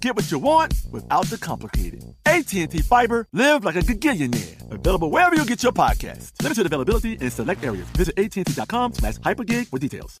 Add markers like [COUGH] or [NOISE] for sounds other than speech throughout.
Get what you want without the complicated. AT&T Fiber, live like a gigillionaire. Available wherever you get your podcast. Limited availability in select areas. Visit AT&T.com slash hypergig for details.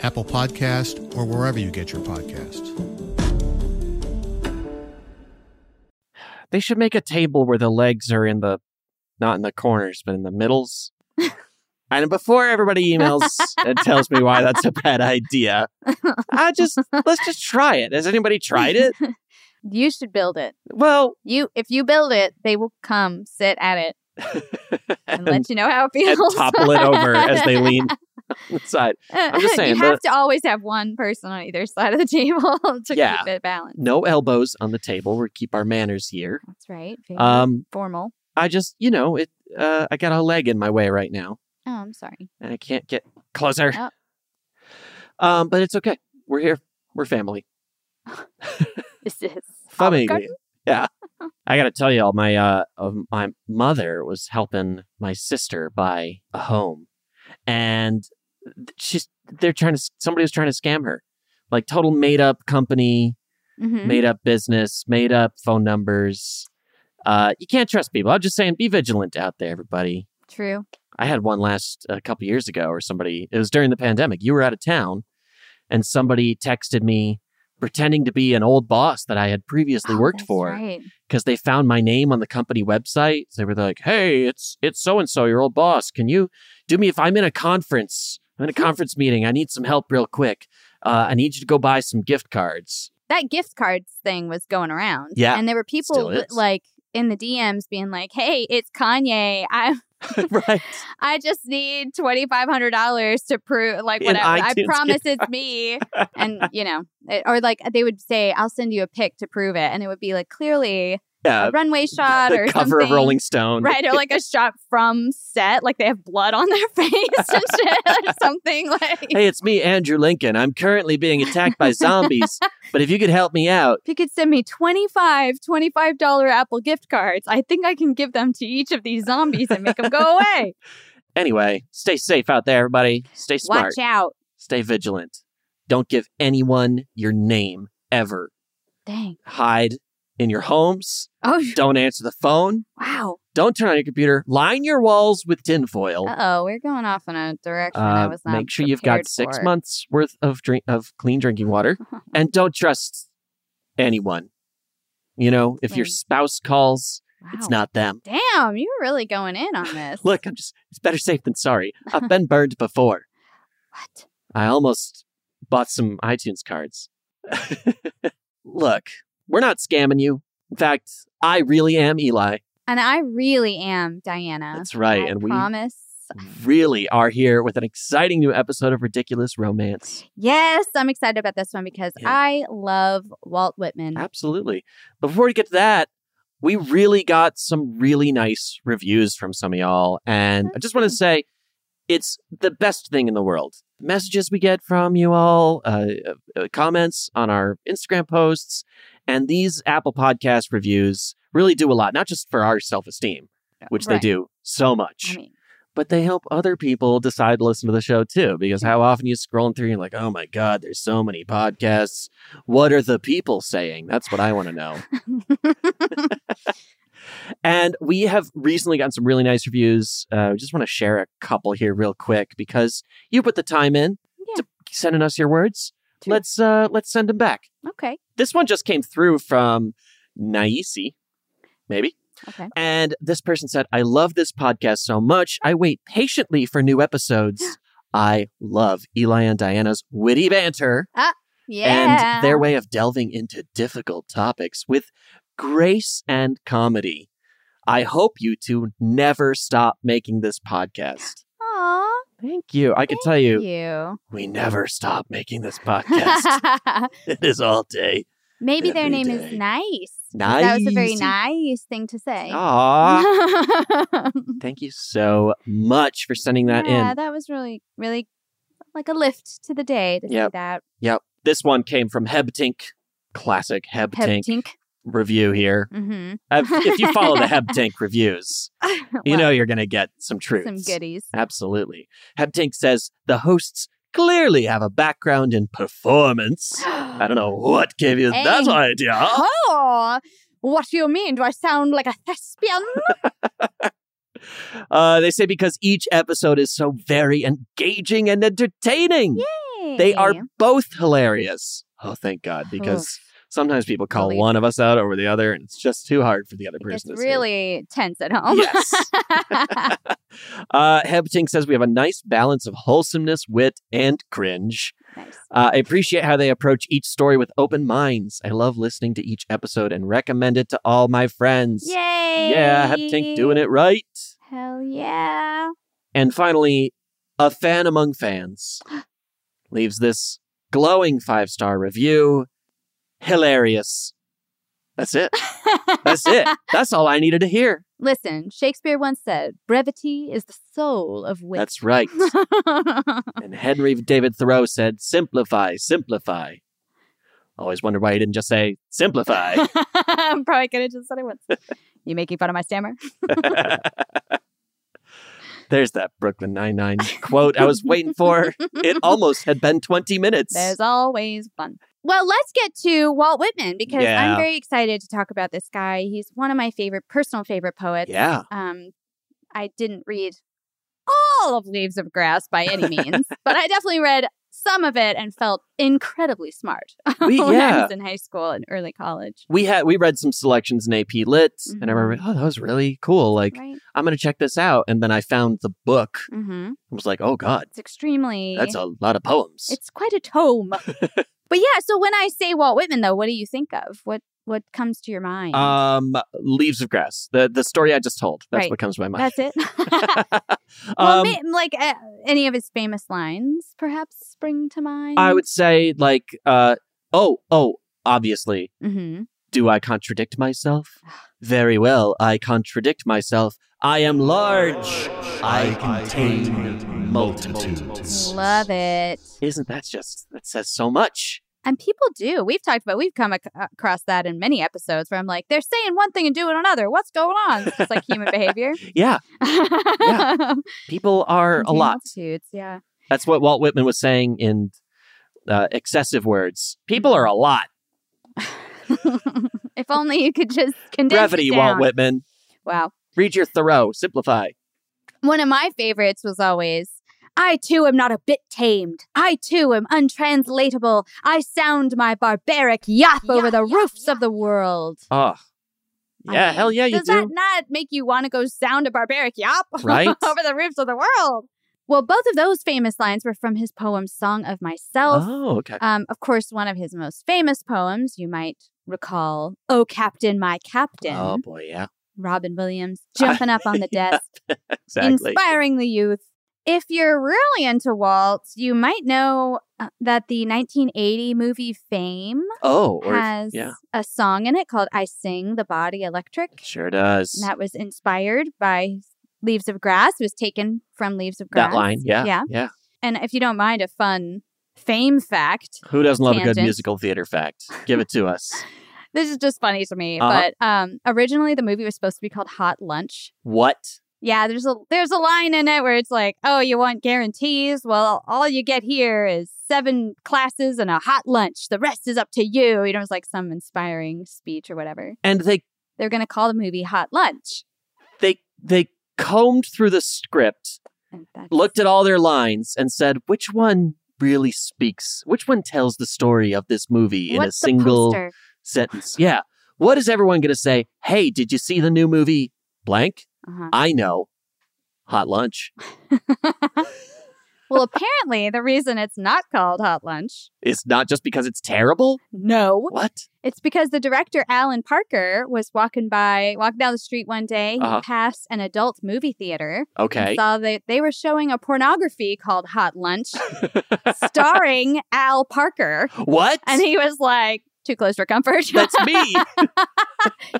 Apple Podcast, or wherever you get your podcasts. They should make a table where the legs are in the not in the corners, but in the middles. [LAUGHS] and before everybody emails and tells me why that's a bad idea, I just let's just try it. Has anybody tried it? [LAUGHS] You should build it. Well, you if you build it, they will come sit at it [LAUGHS] and, let you know how it and feels. topple it over as they lean on [LAUGHS] the side. [LAUGHS] I'm just [LAUGHS] saying. you have the- to always have one person on either side of the table to Yeah. keep it balanced. no elbows on the table. We keep our manners here. That's right. Very Um, formal. I just, you know, it. Uh, I got a leg in my way right now, Oh, I'm sorry. and I can't get closer. Oh. Um, but it's okay. We're here. We're family. Is this Family. Yeah. I got to tell y'all, my uh, my mother was helping my sister buy a home, and she's they're trying to somebody was trying to scam her, like total made up company, Mhm. made up business, made up phone numbers. Uh, you can't trust people. I'm just saying, be vigilant out there, everybody. True. I had one last a couple years ago, or somebody. It was during the pandemic. You were out of town, and somebody texted me pretending to be an old boss that I had previously Oh, worked for right. because they found my name on the company website. They were like, "Hey, it's it's so and so, your old boss. Can you do me if I'm in a conference? I'm in a conference meeting. I need some help real quick. Uh, I need you to go buy some gift cards." That gift cards thing was going around. Yeah, And there were people still li- is. like in the DMs being like, "Hey, it's Kanye. I'm. [LAUGHS] right. I just need twenty five hundred dollars to prove like whatever. I promise it's me." and you know, it, or like they would say, "I'll send you a pic to prove it," and it would be like clearly Yeah, a runway shot or cover of. Rolling Stone, Right, or like a shot from set, like they have blood on their [LAUGHS] face and shit, or [LAUGHS] something. Like, hey, it's me, Andrew Lincoln. I'm currently being attacked by zombies, [LAUGHS] but if you could help me out, if you could send me 25 $25 Apple gift cards, I think I can give them to each of these zombies and make them go away. anyway, stay safe out there, everybody. Stay smart. Watch out. Stay vigilant. Don't give anyone your name ever. Dang. Hide in your homes. Oh, [LAUGHS] Don't answer the phone. wow. Don't turn on your computer. Line your walls with tinfoil. Uh oh, we're going off in a direction I Uh, was not. make sure you've got prepared six for. months worth of drink of clean drinking water, [LAUGHS] and don't trust anyone. You know, if your Right. spouse calls, it's Wow. not them. Damn, you're really going in on this. [LAUGHS] Look, I'm just, it's better safe than sorry. I've been burned before. What? I almost bought some iTunes cards. Look, we're not scamming you. In fact, I really am Eli. And I really am Diana. That's right, I and we- promise. Really are here with an exciting new episode of Ridiculous Romance. Yes, I'm excited about this one because Yeah. I love Walt Whitman. Absolutely. But before we get to that, we really got some really nice reviews from some of y'all. And I just want to say it's the best thing in the world. Messages we get from you all, uh, uh, comments on our Instagram posts, and these Apple Podcast reviews really do a lot, not just for our self esteem, which they do so much. I mean, but they help other people decide to listen to the show too. Because how often you scrolling through, and you're like, oh my God, there's so many podcasts. What are the people saying? That's what I want to know. [LAUGHS] and we have recently gotten some really nice reviews. Uh, we just want to share a couple here real quick because you put the time in Yeah. to sending us your words. Let's uh let's send them back. okay. This one just came through from Naisi, maybe. Okay. And this person said, I love this podcast so much. I wait patiently for new episodes. [GASPS] I love Eli and Diana's witty banter Yeah. and their way of delving into difficult topics with grace and comedy. I hope you two never stop making this podcast. Thank you. I can tell you, you. we never stop making this podcast. [LAUGHS] it is all day. Maybe their name day. is nice. Nice. That was a very Nice. thing to say. Aw. [LAUGHS] Thank you so much for sending that yeah, in. that was really, really like a lift to the day to Yep. see that. Yep. This one came from Hebtink. Classic Hebtink Hebtink. Review here. Mm-hmm. If you follow the Hebtink [LAUGHS] reviews, [LAUGHS] you know you're going to get some truths. some goodies. Absolutely. Hebtink says the hosts clearly have a background in performance. I don't know [GASPS] what gave you that idea. Oh, what do you mean? Do I sound like a thespian? [LAUGHS] Uh, they say because each episode is so very engaging and entertaining. They are both hilarious. Oh, thank God, because sometimes people call Believe- one of us out over the other, and it's just too hard for the other person. It's really tense at home. Yes. [LAUGHS] [LAUGHS] Uh, Hebtink says we have a nice balance of wholesomeness, wit, and cringe. nice. Uh, I appreciate how they approach each story with open minds. I love listening to each episode and recommend it to all my friends. Yay! Yeah, Hebtink doing it right. Hell yeah. And finally, a fan among fans [GASPS] leaves this glowing five star review. Hilarious. That's it. That's it. [LAUGHS] That's all I needed to hear. Listen, Shakespeare once said, brevity is the soul of wit. That's right. [LAUGHS] And Henry David Thoreau said, simplify, simplify. Always wonder why he didn't just say, simplify. [LAUGHS] I'm probably could have just said it once. You making fun of my stammer? There's that Brooklyn Nine-Nine quote I was waiting for. It almost had been 20 minutes. There's always fun. Well, let's get to Walt Whitman because Yeah. I'm very excited to talk about this guy. He's one of my favorite, personal favorite poets. Yeah. Um, I didn't read all of Leaves of Grass by any means, but I definitely read some of it and felt incredibly smart [LAUGHS] We- when I was in high school and early college. we had we read some selections in AP Lit, and I remember, Mm-hmm. oh, that was really cool. Like, Right. I'm gonna check this out. And then I found the book. Mm-hmm. I was like, oh god, It's extremely. that's a lot of poems. It's quite a tome. [LAUGHS] but yeah, so when I say Walt Whitman, though, what do you think of? What what comes to your mind? um, Leaves of Grass, the the story I just told. That's Right. what comes to my mind. That's it. [LAUGHS] well, Um, ma- like uh, any of his famous lines, perhaps spring to mind. I would say like, uh, oh, oh, obviously, hmm do I contradict myself? Very well, I contradict myself. I am large. I contain multitudes. Love it. Isn't that just that says so much? And people do. We've talked about. We've come ac- across that in many episodes where I'm like, they're saying one thing and doing another. What's going on? It's just like human [LAUGHS] behavior. Yeah, yeah. [LAUGHS] people are a lot. Multitudes. Yeah. That's what Walt Whitman was saying in uh, excessive words. People are a lot. [LAUGHS] if only you could just condense Brevity, it Walt. Whitman. Wow. Read your Thoreau. Simplify. One of my favorites was always I too am not a bit tamed. I too am untranslatable. I sound my barbaric yap over the roofs of the world. Oh, I yeah, mean, hell yeah, you Does do. that not make you want to go sound a barbaric yap [LAUGHS] Right? over the roofs of the world? Well, both of those famous lines were from his poem Song of Myself. Oh, okay. Um, of course, one of his most famous poems you might recall, "Oh Captain, My Captain." Oh boy, yeah, Robin Williams [LAUGHS] jumping up on the [LAUGHS] desk, exactly. inspiring the youth. If you're really into Waltz, you might know uh, that the 1980 movie Fame Oh, or has yeah, a song in it called I Sing the Body Electric. sure does. And that was inspired by Leaves of Grass. It was taken from Leaves of Grass. That line, yeah, Yeah. yeah. And if you don't mind a fun fame fact, Who doesn't love a good musical theater fact? Give it to [LAUGHS] us. this is just funny to me. Uh-huh. But um, originally the movie was supposed to be called Hot Lunch. What? Yeah, there's a there's a line in it where it's like, "Oh, you want guarantees? Well, all you get here is seven classes and a hot lunch. The rest is up to you." You know, it's like some inspiring speech or whatever. And they They're gonna call the movie Hot Lunch. they they combed through the script, looked at all their lines, and said which one really speaks, which one tells the story of this movie in a What's single poster? sentence. Yeah. What is everyone going to say? Hey, did you see the new movie? Blank. Uh-huh. I know. Hot lunch. [LAUGHS] Well, apparently the reason it's not called Hot Lunch, It's not just because it's terrible. no, What? it's because the director Alan Parker was walking by, walking down the street one day, he Uh-huh. passed an adult movie theater. and Okay. saw that they were showing a pornography called Hot Lunch, [LAUGHS] starring Al Parker, What? and he was like, "Too close for comfort." [LAUGHS] That's me.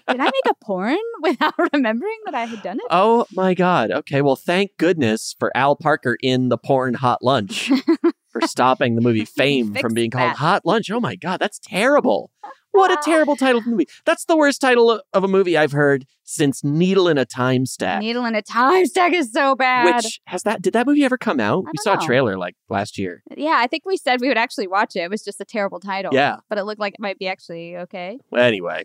Did I make a porn [LAUGHS] without remembering that I had done it? oh my God. Okay. Well, thank goodness for Al Parker in the porn Hot Lunch [LAUGHS] for stopping the movie Fame from being called that. Hot Lunch. Oh my God. That's terrible. What a terrible title movie. That's the worst title of a movie I've heard since Needle in a Time Stack. Needle in a time stack is so bad. Which has that? Did that movie ever come out? We saw know. a trailer like last year. yeah, I think we said we would actually watch it. It was just a terrible title. Yeah. but it looked like it might be actually okay. Well, anyway,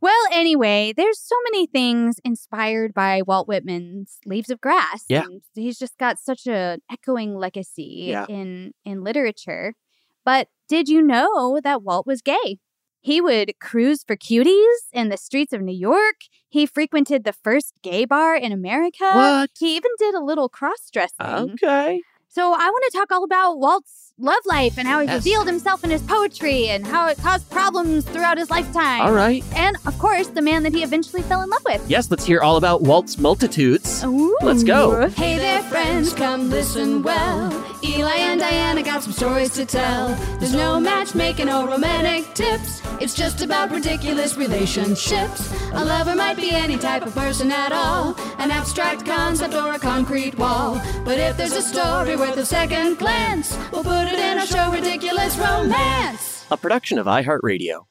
Well, anyway, there's so many things inspired by Walt Whitman's Leaves of Grass. Yeah. and he's just got such an echoing legacy Yeah. in in literature. But did you know that Walt was gay? He would cruise for cuties in the streets of New York. He frequented the first gay bar in America. What? He even did a little cross dressing. okay. So I want to talk all about Walt's love life and how he Yes. revealed himself in his poetry and how it caused problems throughout his lifetime. All right. And of course, the man that he eventually fell in love with. Yes, let's hear all about Walt's multitudes. Ooh. Let's go. Hey there, friends, come listen well. Eli and Diana got some stories to tell. There's no matchmaking or romantic tips. It's just about ridiculous relationships. A lover might be any type of person at all, an abstract concept or a concrete wall. But if there's a story worth a second glance, we'll put it in our show, Ridiculous Romance. A production of iHeartRadio.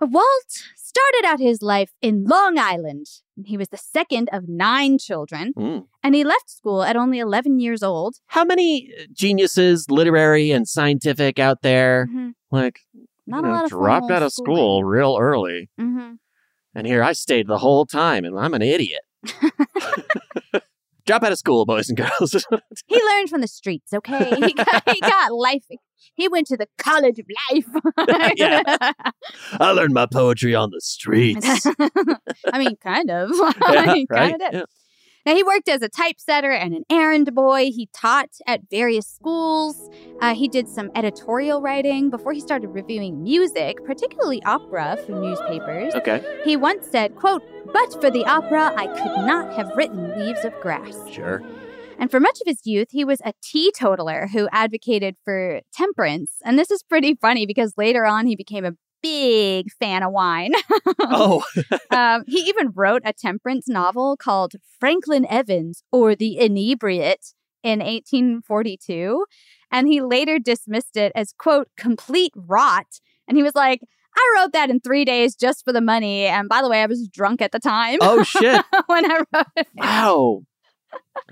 Walt started out his life in Long Island. He was the second of nine children, Mm. and he left school at only 11 years old. How many geniuses, literary and scientific, out there, Mhm. like, Not you know, lot of dropped out of schooling. school real early? hmm And here I stayed the whole time, and I'm an idiot. [LAUGHS] Drop out of school, boys and girls. [LAUGHS] He learned from the streets, okay? He got, he got life. He went to the college of life. [LAUGHS] Yeah. [LAUGHS] I learned my poetry on the streets. I mean, kind of. Yeah, right? kinda did. Yeah. Now, he worked as a typesetter and an errand boy. He taught at various schools. Uh, he did some editorial writing before he started reviewing music, particularly opera for newspapers. Okay. He once said, quote, but for the opera, I could not have written Leaves of Grass. Sure. And for much of his youth, he was a teetotaler who advocated for temperance. And this is pretty funny because later on he became a big fan of wine. Oh, [LAUGHS] um, he even wrote a temperance novel called Franklin Evans or The Inebriate in 1842. And he later dismissed it as, quote, complete rot. And he was like, I wrote that in three days just for the money. And by the way, I was drunk at the time. oh shit. [LAUGHS] when I wrote it. Wow.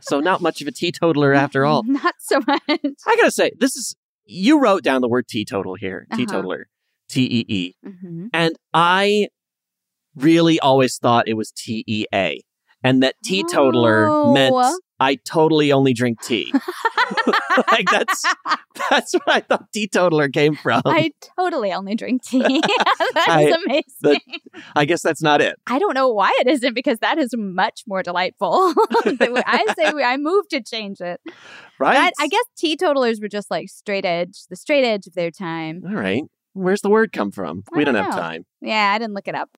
So not much of a teetotaler after all. Not so [LAUGHS] much. I gotta say, this is you wrote down the word teetotal here, Uh-huh. T E E, Mhm. and I really always thought it was T E A, and that teetotaler Oh. meant I totally only drink tea. [LAUGHS] like that's that's what I thought teetotaler came from. I totally only drink tea. [LAUGHS] That's I- amazing. the- I guess that's not it. I don't know why it isn't because that is much more delightful. [LAUGHS] I say we, I move to change it. Right? I guess teetotalers were just like straight edge, the straight edge of their time. All right. Where's the word come from? I we don't don't have time. Yeah, I didn't look it up.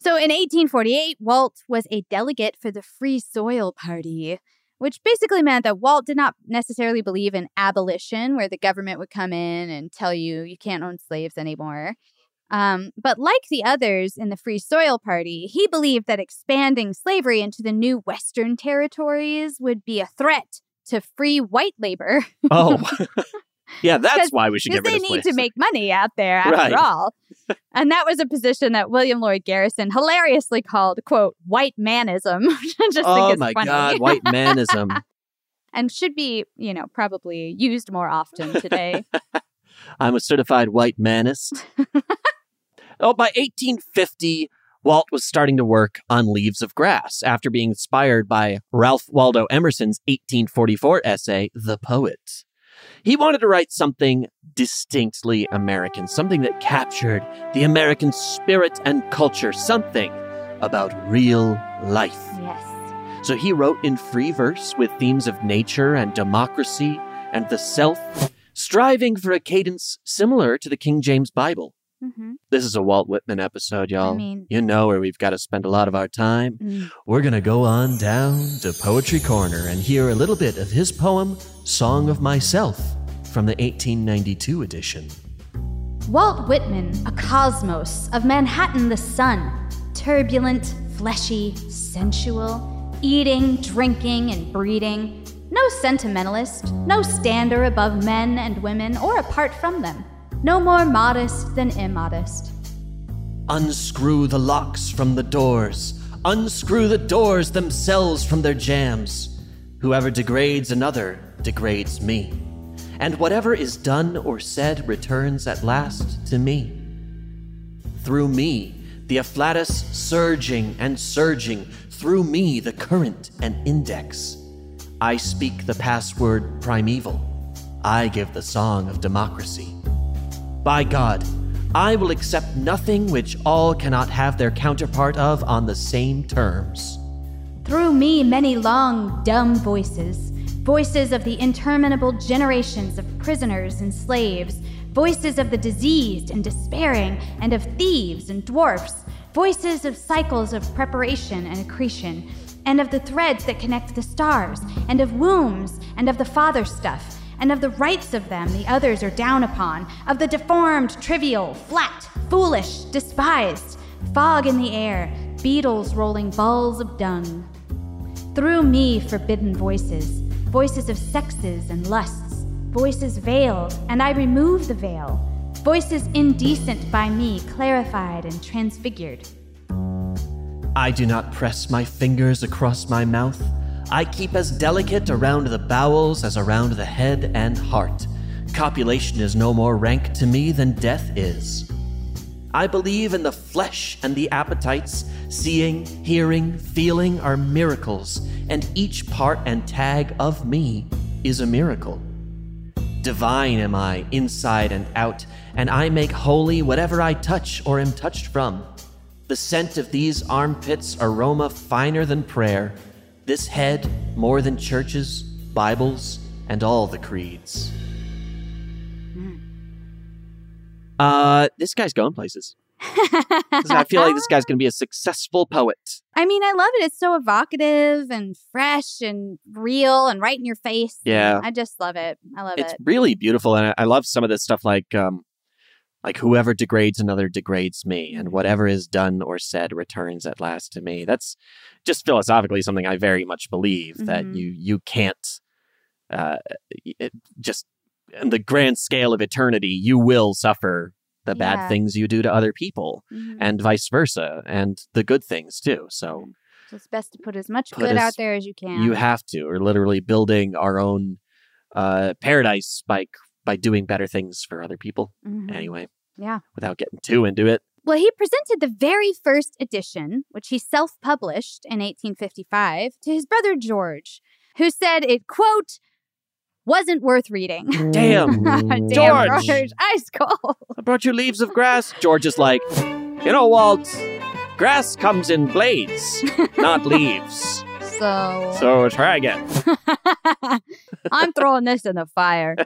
So in 1848, Walt was a delegate for the Free Soil Party, which basically meant that Walt did not necessarily believe in abolition, where the government would come in and tell you you can't own slaves anymore. Um, but like the others in the Free Soil Party, he believed that expanding slavery into the new Western territories would be a threat to free white labor. Oh. [LAUGHS] [LAUGHS] yeah, that's why we should get Because rid they of They need to make money out there after Right. all. and that was a position that William Lloyd Garrison hilariously called, quote, white manism. [LAUGHS] just oh think my funny. god, [LAUGHS] white manism. and should be, you know, probably used more often today. [LAUGHS] I'm a certified white manist. oh, by 1850, Walt was starting to work on Leaves of Grass after being inspired by Ralph Waldo Emerson's 1844 essay, The Poet. He wanted to write something distinctly American, something that captured the American spirit and culture, something about real life. yes. So he wrote in free verse with themes of nature and democracy and the self, striving for a cadence similar to the King James Bible. Hmm This is a Walt Whitman episode, y'all. mean- you know where we've got to spend a lot of our time. Mm. We're going to go on down to Poetry Corner and hear a little bit of his poem, Song of Myself, from the 1892 edition. Walt Whitman, a cosmos of Manhattan the son, turbulent, fleshy, sensual, eating, drinking, and breeding. No sentimentalist, no stander above men and women or apart from them. No more modest than immodest. Unscrew the locks from the doors. Unscrew the doors themselves from their jambs. Whoever degrades another degrades me. And whatever is done or said returns at last to me. Through me, the afflatus surging and surging, through me, the current and index. I speak the password primeval. I give the song of democracy. By God, I will accept nothing which all cannot have their counterpart of on the same terms. Through me, many long, dumb voices, voices of the interminable generations of prisoners and slaves, voices of the diseased and despairing, and of thieves and dwarfs, voices of cycles of preparation and accretion, and of the threads that connect the stars, and of wombs, and of the father stuff, and of the rights of them the others are down upon, of the deformed, trivial, flat, foolish, despised, fog in the air, beetles rolling balls of dung. Through me, forbidden voices, voices of sexes and lusts, voices veiled, and I remove the veil, voices indecent by me, clarified and transfigured. I do not press my fingers across my mouth. I keep as delicate around the bowels as around the head and heart. Copulation is no more rank to me than death is. I believe in the flesh and the appetites. Seeing, hearing, feeling are miracles, and each part and tag of me is a miracle. Divine am I, inside and out, and I make holy whatever I touch or am touched from. The scent of these armpits aroma finer than prayer, this head more than churches, Bibles, and all the creeds. Uh, this guy's going places. [LAUGHS] I feel like this guy's going to be a successful poet. I mean, I love it. It's so evocative and fresh and real and right in your face. Yeah. I just love it. I love It's it. It's really beautiful, and I, I love some of this stuff like, um, like whoever degrades another degrades me, and whatever is done or said returns at last to me. That's just philosophically something I very much believe that Mhm. you you can't, uh, it, just in the grand scale of eternity, you will suffer the Yeah. bad things you do to other people, Mhm. and vice versa, and the good things too. So. So it's best to put as much Put good as- out there as you can. You have to. We're literally building our own uh, paradise by by doing better things for other people. Mhm. Anyway, Yeah. without getting too into it, Well, he presented the very first edition, which he self published in 1855, to his brother George, who said it, quote, wasn't worth reading. [LAUGHS] Damn. [LAUGHS] Damn, George. George. Ice cold. [LAUGHS] I brought you leaves of grass. George is like, you know, Walt, grass comes in blades, not leaves. So, So try again. I'm throwing this in the fire.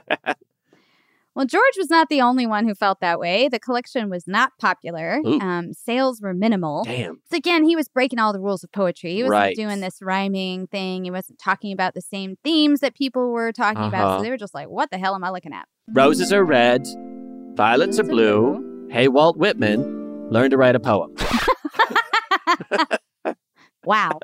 Well, George was not the only one who felt that way. The collection was not popular. Um, sales were minimal. Damn. So again, he was breaking all the rules of poetry. He wasn't Right. doing this rhyming thing. He wasn't talking about the same themes that people were talking about. Uh-huh. So they were just like, "What the hell am I looking at?" Roses are red, violets are blue. Hey, Walt Whitman, learn to write a poem. [LAUGHS] [LAUGHS] Wow.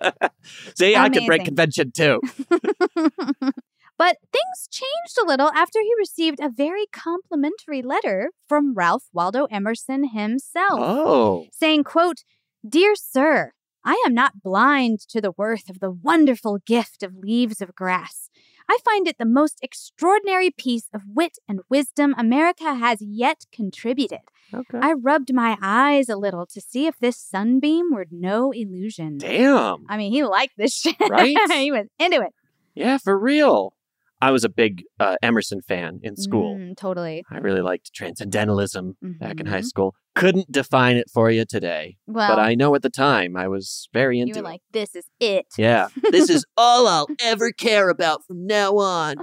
See, I can break convention too. [LAUGHS] But things changed a little after he received a very complimentary letter from Ralph Waldo Emerson himself. Oh. saying, quote, Dear Sir, I am not blind to the worth of the wonderful gift of leaves of grass. I find it the most extraordinary piece of wit and wisdom America has yet contributed. Okay. I rubbed my eyes a little to see if this sunbeam were no illusion. Damn. I mean, he liked this shit. [LAUGHS] Right? he was into it. Yeah, for real. I was a big uh, Emerson fan in school. Mm, totally. I really liked transcendentalism back in high Mhm. school. Couldn't define it for you today. Well, but I know at the time I was very you into were it. like, this is it. Yeah. [LAUGHS] this is all I'll ever care about from now on.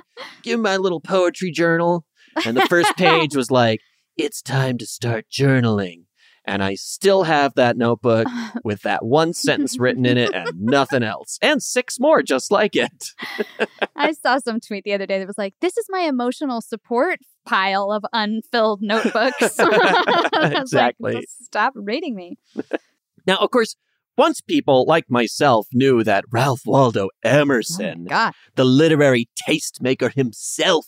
Give me my little poetry journal. And the first page [LAUGHS] was like, it's time to start journaling. And I still have that notebook [LAUGHS] with that one sentence written in it and nothing else. And six more just like it. I saw some tweet the other day that was like, "This is my emotional support pile of unfilled notebooks." [LAUGHS] Was like, Exactly. Stop reading me. Now, of course, once people like myself knew that Ralph Waldo Emerson, oh God. the literary tastemaker himself,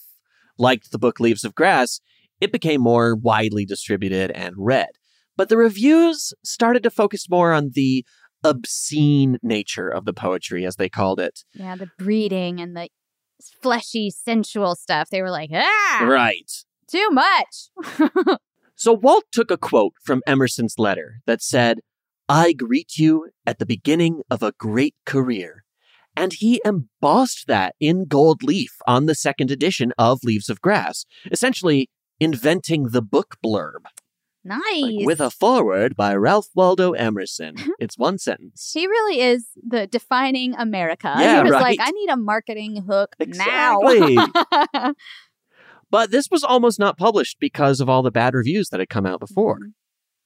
liked the book Leaves of Grass, it became more widely distributed and read. But the reviews started to focus more on the obscene nature of the poetry, as they called it. Yeah, the breeding and the fleshy, sensual stuff. They were like, "Ah, Right. too much." [LAUGHS] So Walt took a quote from Emerson's letter that said, I greet you at the beginning of a great career. And he embossed that in gold leaf on the second edition of Leaves of Grass, essentially inventing the book blurb nice. like, with a foreword by Ralph Waldo Emerson. [LAUGHS] it's one sentence. he really is the defining America. Yeah, he was right. like, "I need a marketing hook Exactly. now." [LAUGHS] But this was almost not published because of all the bad reviews that had come out before. Mm-hmm.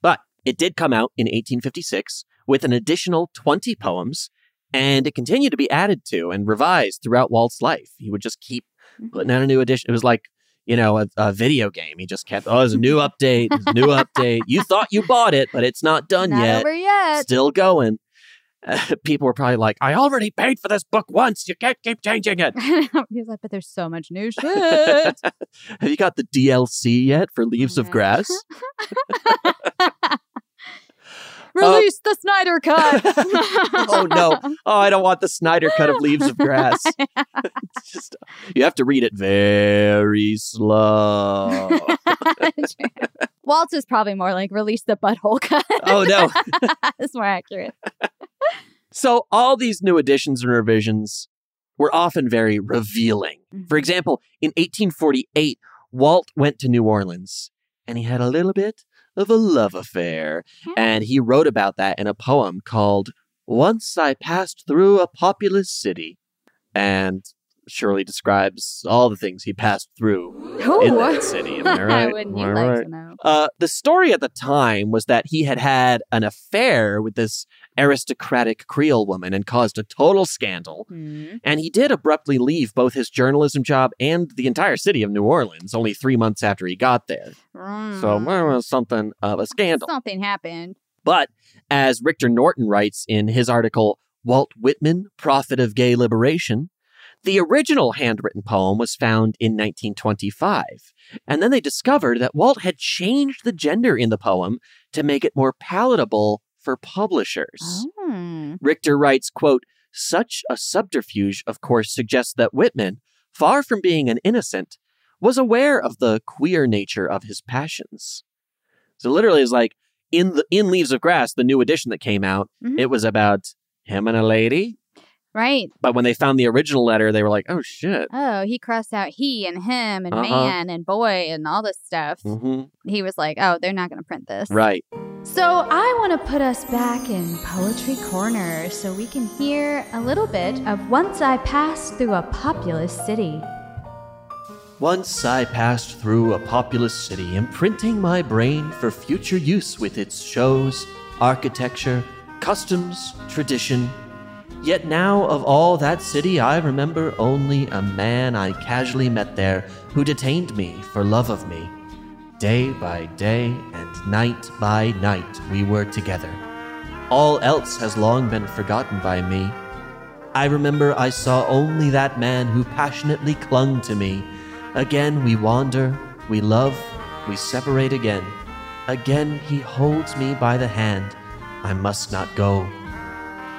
But it did come out in 1856 with an additional 20 poems, and it continued to be added to and revised throughout Walt's life. He would just keep Mm-hmm. putting out a new edition. It was like, you know, a, a video game. He just kept, oh, there's a new update, a new update. You thought you bought it, but it's not done Not yet. over yet. Still going. Uh, [LAUGHS] people were probably like, I already paid for this book once. You can't keep changing it. [LAUGHS] He's like, "But there's so much new shit." [LAUGHS] Have you got the DLC yet for Leaves of Grass? Uh, release the Snyder cut. [LAUGHS] oh no! Oh, I don't want the Snyder cut of Leaves of Grass. [LAUGHS] just you have to read it very slow. [LAUGHS] Walt is probably more like release the butthole cut. oh no! That's more accurate. So all these new additions and revisions were often very revealing. Mm-hmm. For example, in 1848, Walt went to New Orleans and he had a little bit of a love affair. Hmm. And he wrote about that in a poem called Once I Passed Through a Populous City. And surely describes all the things he passed through in that city. Am I [LAUGHS] right? Wouldn't you like right? to know? Uh, the story at the time was that he had had an affair with this aristocratic Creole woman and caused a total scandal. Hmm. And he did abruptly leave both his journalism job and the entire city of New Orleans only three months after he got there. So Mm. well, it was something of a scandal. Something happened. But as Rictor Norton writes in his article, Walt Whitman, Prophet of Gay Liberation, the original handwritten poem was found in 1925. And then they discovered that Walt had changed the gender in the poem to make it more palatable for publishers. Hmm. Rictor writes, quote, such a subterfuge, of course, suggests that Whitman, far from being an innocent, was aware of the queer nature of his passions. So literally is like, in the in Leaves of Grass, the new edition that came out, Mhm. it was about him and a lady. Right. But when they found the original letter, they were like, "Oh shit." Oh, he crossed out he and him and Uh-huh. man and boy and all this stuff. hmm He was like, oh, they're not going to print this. Right. So I want to put us back in Poetry Corner so we can hear a little bit of Once I Passed Through a Populous City. Once I passed through a populous city, imprinting my brain for future use with its shows, architecture, customs, tradition. Yet now, of all that city, I remember only a man I casually met there who detained me for love of me. Day by day and night by night, we were together. All else has long been forgotten by me. I remember I saw only that man who passionately clung to me. Again we wander, we love, we separate again. Again he holds me by the hand. I must not go.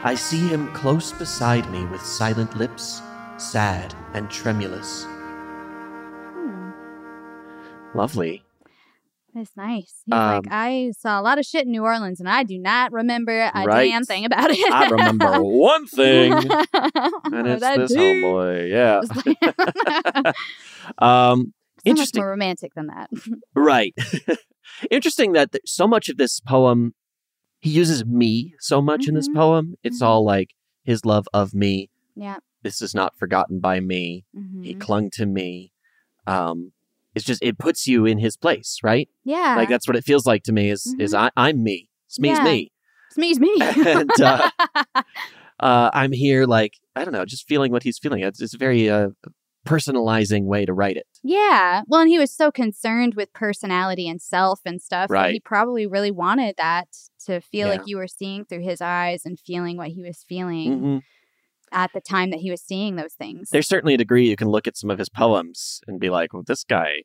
I see him close beside me with silent lips, sad and tremulous. Lovely. It's nice. He's Um, like, I saw a lot of shit in New Orleans and I do not remember a Right. damn thing about it. I remember one thing, [LAUGHS] and it's that this dude. homeboy. Yeah. [LAUGHS] [LAUGHS] so um, much interesting. more romantic than that. Right. Interesting that th- so much of this poem, he uses me so much in this poem. It's all like his love of me. yeah. This is not forgotten by me. He Mhm. clung to me. Um, it's just it puts you in his place, right? Yeah. Like that's what it feels like to me. Is is I, I'm me. It's me's Yeah. me. Smee's me. [LAUGHS] And, uh, [LAUGHS] Uh, I'm here, like I don't know, just feeling what he's feeling. It's, it's very uh, personalizing way to write it. Yeah. Well, and he was so concerned with personality and self and stuff. that He probably really wanted that to feel Yeah. like you were seeing through his eyes and feeling what he was feeling hmm at the time that he was seeing those things. there's certainly a degree you can look at some of his poems and be like, well, this guy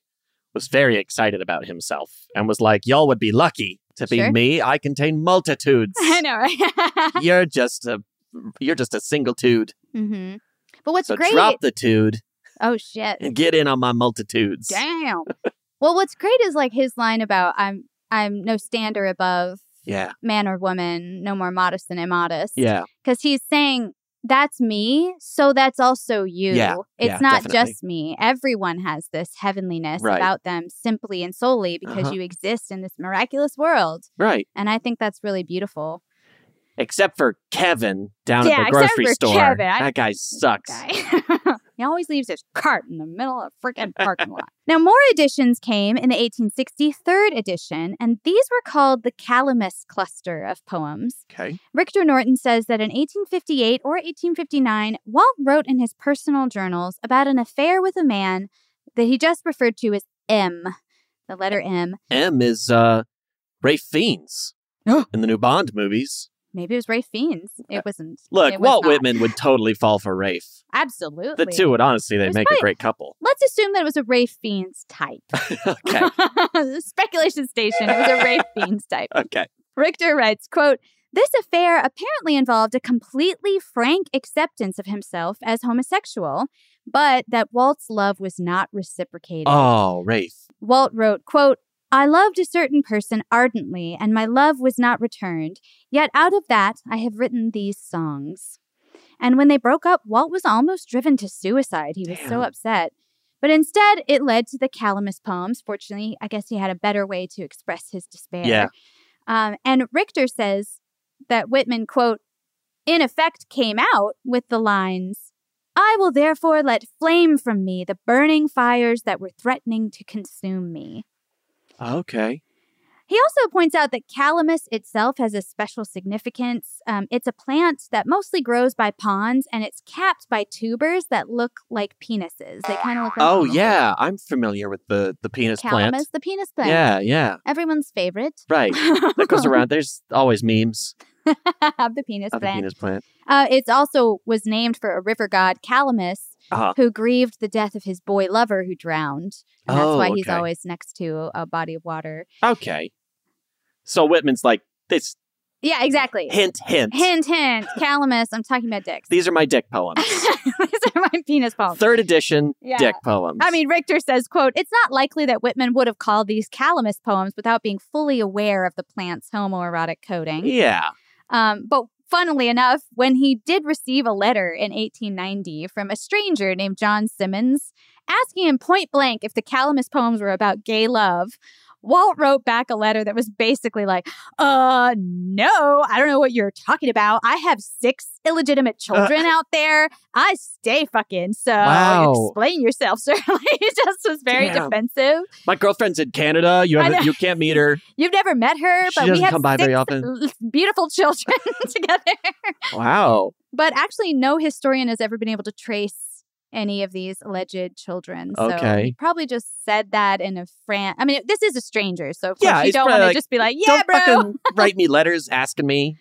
was very excited about himself and was like, y'all would be lucky to be Sure. me. I contain multitudes. [LAUGHS] I know, right? [LAUGHS] you're just a you're just a single tude. hmm But what's so great? drop the tude oh shit! and get in on my multitudes. Damn. well, what's great is like his line about I'm I'm no stander above Yeah. man or woman, no more modest than immodest. Yeah. because he's saying that's me, so that's also you. Yeah, it's yeah, not definitely. just me. Everyone has this heavenliness Right. about them simply and solely because Uh-huh. you exist in this miraculous world. Right. And I think that's really beautiful. Except for Kevin down Yeah, at the grocery store. Kevin. That guy [LAUGHS] sucks. Guy. [LAUGHS] he always leaves his cart in the middle of freaking [LAUGHS] parking lot. Now, more editions came in the 1860 third edition, and these were called the Calamus cluster of poems. Okay. Rictor Norton says that in 1858 or 1859, Walt wrote in his personal journals about an affair with a man that he just referred to as M, the letter M. M is uh Ralph Fiennes [GASPS] in the new Bond movies. Maybe it was Ralph Fiennes. It uh, wasn't. Look, it was Walt not. Whitman would totally fall for Rafe. Absolutely. The two would honestly they There's make probably- a great couple. Let's assume that it was a Ralph Fiennes type. [LAUGHS] okay. [LAUGHS] Speculation station. It was a Rafe [LAUGHS] Fiennes type. Okay. Rictor writes, quote, this affair apparently involved a completely frank acceptance of himself as homosexual, but that Walt's love was not reciprocated. Oh, Rafe. Walt wrote, quote, I loved a certain person ardently, and my love was not returned. Yet out of that I have written these songs. And when they broke up, Walt was almost driven to suicide. He was so upset. But instead, it led to the Calamus poems. Fortunately, I guess he had a better way to express his despair. Yeah. Um, and Rictor says that Whitman, quote, in effect came out with the lines, I will therefore let flame from me the burning fires that were threatening to consume me. Okay. He also points out that calamus itself has a special significance. Um, it's a plant that mostly grows by ponds and it's capped by tubers that look like penises. They kind of look like Oh yeah, I'm familiar with the the penis calamus, plant. the penis plant. Yeah, yeah. Everyone's favorite. Right. that goes [LAUGHS] around. There's always memes [LAUGHS] of the penis of the plant. penis plant. Uh, it's also was named for a river god, Calamus, Uh-huh. who grieved the death of his boy lover who drowned. And that's Oh, why he's okay. always next to a body of water. Okay. So Whitman's like this Yeah, exactly. hint hint. Hint, hint. [LAUGHS] Calamus. I'm talking about dicks. These are my dick poems. [LAUGHS] These are my penis poems. Third edition Yeah. dick poems. I mean, Rictor says, quote, it's not likely that Whitman would have called these calamus poems without being fully aware of the plant's homoerotic coding. yeah. Um, but funnily enough, when he did receive a letter in 1890 from a stranger named John Symonds asking him point blank if the Calamus poems were about gay love, Walt wrote back a letter that was basically like, uh, no, I don't know what you're talking about. I have six illegitimate children out there. I stay fucking. So Wow. explain yourself, [LAUGHS] sir. he just was very Damn. defensive. My girlfriend's in Canada. You haven't, you can't meet her. [LAUGHS] You've never met her, She but we doesn't have come by very often. beautiful children [LAUGHS] together. Wow. But actually, no historian has ever been able to trace any of these alleged children. So Okay. he probably just said that in a Fran. I mean, this is a stranger, so of Yeah, you don't want to like, just be like, "Yeah, Don't bro." fucking [LAUGHS] write me letters asking me.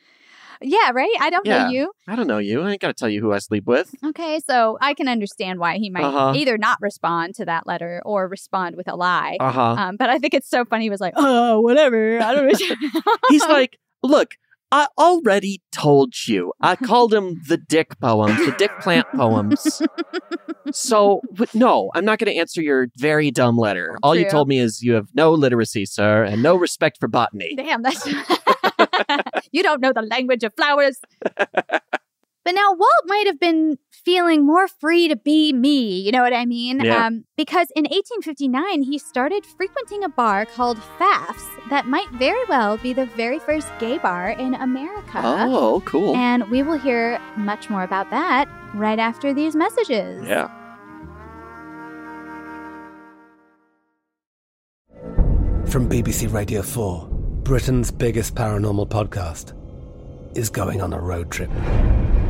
Yeah, right. I don't Yeah. know you. I don't know you. I ain't got to tell you who I sleep with. Okay, so I can understand why he might Uh-huh. either not respond to that letter or respond with a lie. Uh-huh. Um, but I think it's so funny. He was like, "Oh, whatever. I don't [LAUGHS] know." [LAUGHS] He's like, look, I already told you. I [LAUGHS] called him the dick poems, the dick plant [LAUGHS] poems. So, no, I'm not going to answer your very dumb letter. Oh, All you told me is you have no literacy, sir, and no respect for botany. Damn, that's [LAUGHS] you don't know the language of flowers. But now Walt might have been feeling more free to be me, you know what I mean? Yeah. Um, because in 1859, he started frequenting a bar called Pfaff's that might very well be the very first gay bar in America. Oh, cool. And we will hear much more about that right after these messages. yeah. From BBC Radio 4, Britain's biggest paranormal podcast is going on a road trip.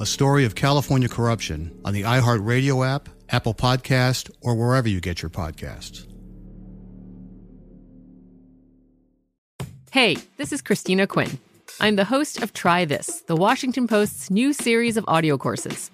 a story of California corruption on the iHeartRadio app, Apple Podcast, or wherever you get your podcasts. Hey, this is Christina Quinn. I'm the host of Try This, the Washington Post's new series of audio courses.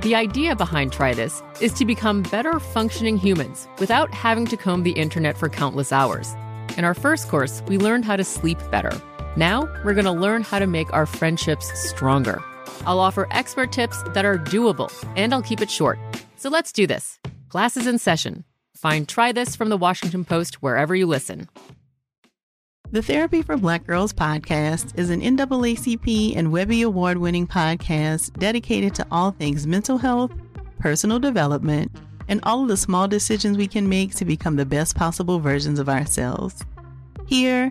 The idea behind Try This is to become better functioning humans without having to comb the internet for countless hours. In our first course, we learned how to sleep better. Now, we're going to learn how to make our friendships stronger. I'll offer expert tips that are doable, and I'll keep it short. So let's do this. Class is in session. Find Try This from the Washington Post wherever you listen. The Therapy for Black Girls podcast is an NAACP and Webby Award winning podcast dedicated to all things mental health, personal development, and all of the small decisions we can make to become the best possible versions of ourselves. Here,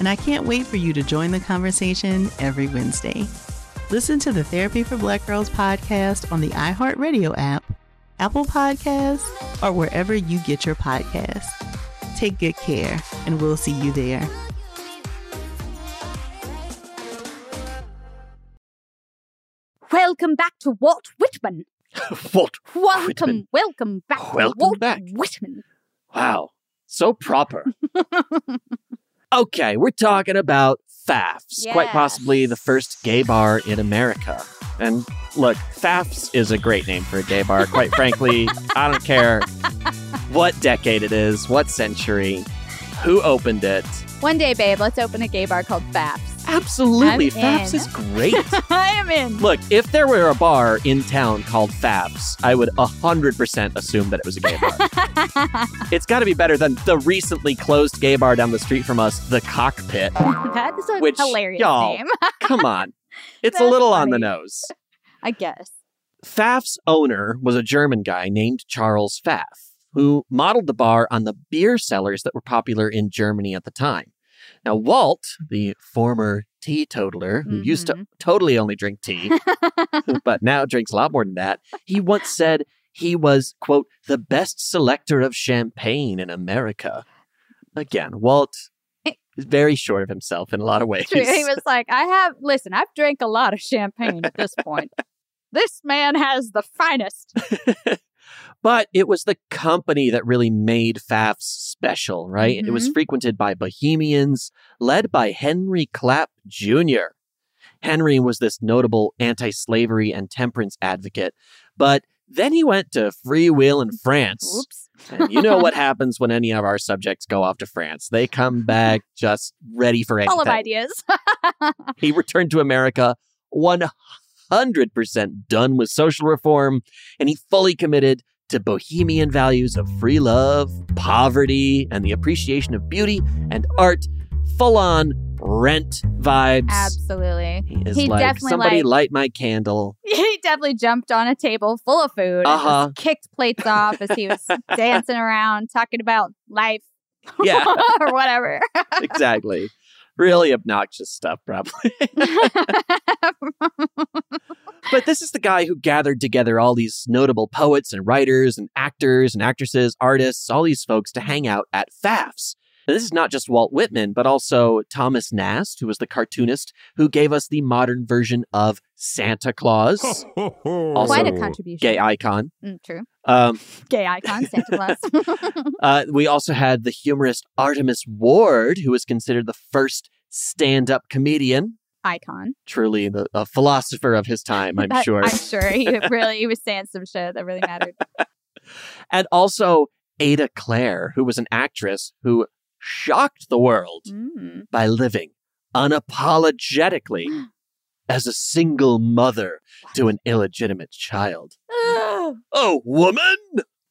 and I can't wait for you to join the conversation every Wednesday. Listen to the Therapy for Black Girls podcast on the iHeartRadio app, Apple Podcasts, or wherever you get your podcasts. Take good care, and we'll see you there. Welcome back to Walt Whitman. [LAUGHS] Walt Welcome, Whitman. welcome back Welcome to Walt back. Whitman. Wow, so proper. [LAUGHS] okay, we're talking about Pfaff's, quite possibly the first gay bar in America. And look, Pfaff's is a great name for a gay bar. Quite frankly, [LAUGHS] I don't care what decade it is, what century, who opened it. One day, babe, let's open a gay bar called Pfaff's. Absolutely, I'm Pfaff's in. is great. [LAUGHS] I am in. Look, if there were a bar in town called Pfaff's, I would 100% assume that it was a gay bar. [LAUGHS] it's got to be better than the recently closed gay bar down the street from us, The Cockpit. that is a Which, hilarious y'all, name. [LAUGHS] Come on. It's a little on the nose. I guess. Pfaff's owner was a German guy named Charles Pfaff, who modeled the bar on the beer cellars that were popular in Germany at the time. Now, Walt, the former teetotaler who used to mm-hmm. totally only drink [LAUGHS] tea, but now drinks a lot more than that, he once said he was, quote, the best selector of champagne in America. Again, Walt is very short of himself in a lot of ways. True. [LAUGHS] He was like, I have, listen, I've drank a lot of champagne at this point. [LAUGHS] this man has the finest. But it was the company that really made Pfaff's special, right? And it was Mhm. frequented by bohemians led by Henry Clapp Jr. Henry was this notable anti slavery and temperance advocate, but then he went to freewheel in France. Oops. And you know what [LAUGHS] happens when any of our subjects go off to France? They come back just ready for anything. Full of ideas. [LAUGHS] He returned to America 100% done with social reform, and he fully committed to bohemian values of free love, poverty, and the appreciation of beauty and art. Full on rent vibes. Absolutely. He is he like, definitely somebody like, light my candle. [LAUGHS] he definitely jumped on a table full of food Uh-huh. kicked plates off as he was [LAUGHS] dancing around talking about life [LAUGHS] Yeah, or whatever. exactly. Really obnoxious stuff, probably. But this is the guy who gathered together all these notable poets and writers and actors and actresses, artists, all these folks to hang out at Pfaff's. Now, this is not just Walt Whitman, but also Thomas Nast, who was the cartoonist who gave us the modern version of Santa Claus. [LAUGHS] also Quite a contribution. Gay icon. Mm, true. Um, [LAUGHS] Gay icon, Santa Claus. [LAUGHS] uh, we also had the humorist Artemus Ward, who was considered the first stand up comedian. Icon. Truly the, a philosopher of his time, I'm That- sure. I'm sure he [LAUGHS] really he was saying some shit that really mattered. [LAUGHS] and also Ada Clare, who was an actress who shocked the world Mm. by living unapologetically [GASPS] as a single mother to an illegitimate child. Oh, woman!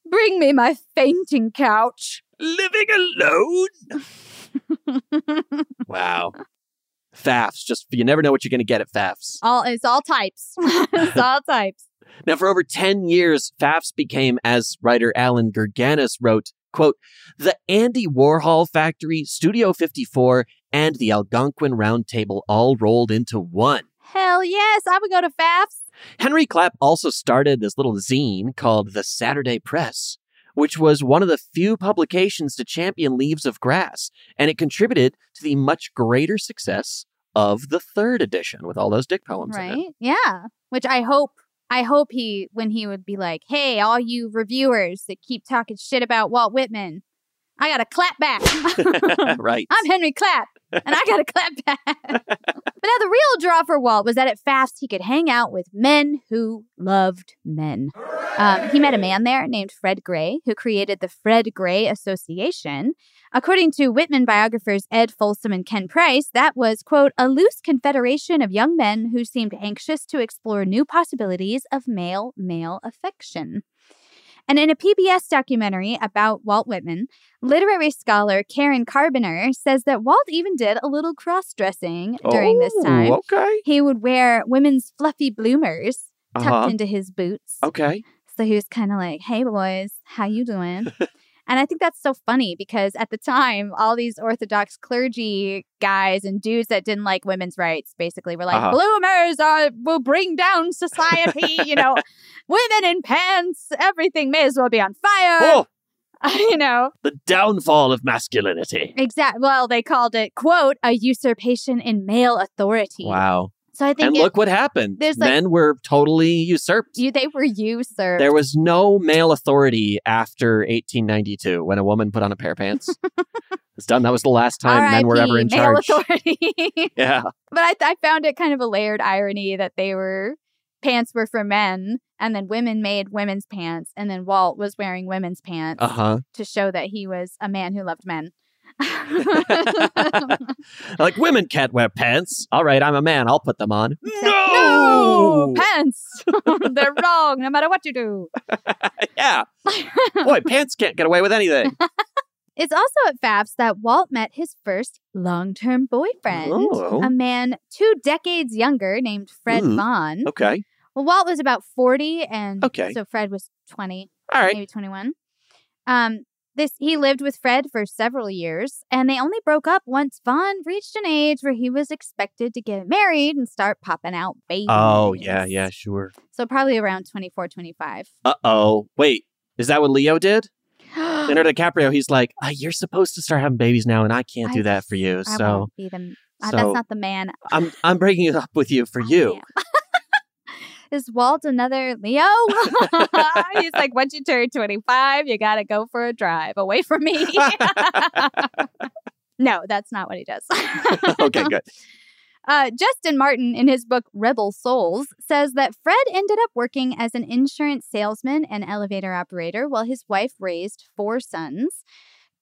Bring me my fainting couch. Living alone? [LAUGHS] Wow. Pfaff's, just you never know what you're going to get at Pfaff's. All it's all types. [LAUGHS] it's [LAUGHS] all types. Now, for over 10 years, Pfaff's became, as writer Allan Gurganus wrote, quote, the Andy Warhol Factory, Studio 54, and the Algonquin Round Table all rolled into one. Hell yes, I would go to Pfaff's. Henry Clapp also started this little zine called the Saturday Press, which was one of the few publications to champion Leaves of Grass, and it contributed to the much greater success of the third edition with all those dick poems in it. Right? Yeah. Which I hope I hope he, when he would be like, hey, all you reviewers that keep talking shit about Walt Whitman, I got to clap back. [LAUGHS] right. [LAUGHS] I'm Henry Clapp, and I got to clap back. [LAUGHS] but now the real draw for Walt was that at FAFSA he could hang out with men who loved men. Um, he met a man there named Fred Gray, who created the Fred Gray Association. According to Whitman biographers Ed Folsom and Ken Price, that was, quote, a loose confederation of young men who seemed anxious to explore new possibilities of male male affection. And in a PBS documentary about Walt Whitman, literary scholar Karen Karbiener says that Walt even did a little cross dressing during this Oh, time. okay. He would wear women's fluffy bloomers tucked Uh-huh. into his boots. Okay. So he was kind of like, "Hey boys, how you doing?" [LAUGHS] and I think that's so funny because at the time, all these Orthodox clergy guys and dudes that didn't like women's rights basically were like, Uh-huh. "Bloomers are will bring down society." you know, [LAUGHS] women in pants, everything may as well be on fire. Oh, [LAUGHS] you know, the downfall of masculinity. exactly Well, they called it quote a usurpation in male authority. Wow. So I think And it- look what happened. there's, like- Men were totally usurped. you, they were usurped. There was no male authority after 1892 when a woman put on a pair of pants. [LAUGHS] it's done. That was the last time men were ever in male charge. authority. [LAUGHS] Yeah. But I, I found it kind of a layered irony that they were pants were for men, and then women made women's pants, and then Walt was wearing women's pants Uh huh. to show that he was a man who loved men. [LAUGHS] Like women can't wear pants. All right, I'm a man. I'll put them on. No pants. [LAUGHS] They're wrong, no matter what you do. [LAUGHS] yeah. Boy, pants can't get away with anything. It's also at FAFSA that Walt met his first long term boyfriend, Oh. a man two decades younger named Fred Ooh, Vaughn. Okay. Well, Walt was about 40 and Okay. so Fred was 20, All right. maybe 21. Um this he lived with Fred for several years and they only broke up once Vaughn reached an age where he was expected to get married and start popping out babies. Oh, yeah, yeah, sure. So probably around 24, 25. Uh oh. Wait, is that what Leo did? [GASPS] Leonardo DiCaprio, he's like, "Ah, you're supposed to start having babies now, and I can't do that for you. I So the uh, so- that's not the man. I'm I'm breaking it up with you for you. [LAUGHS] Is Walt another Leo? [LAUGHS] He's like, once you turn 25, you got to go for a drive away from me. [LAUGHS] no, that's not what he does. [LAUGHS] okay, good. Uh, Justin Martin, in his book Rebel Souls, says that Fred ended up working as an insurance salesman and elevator operator while his wife raised four sons.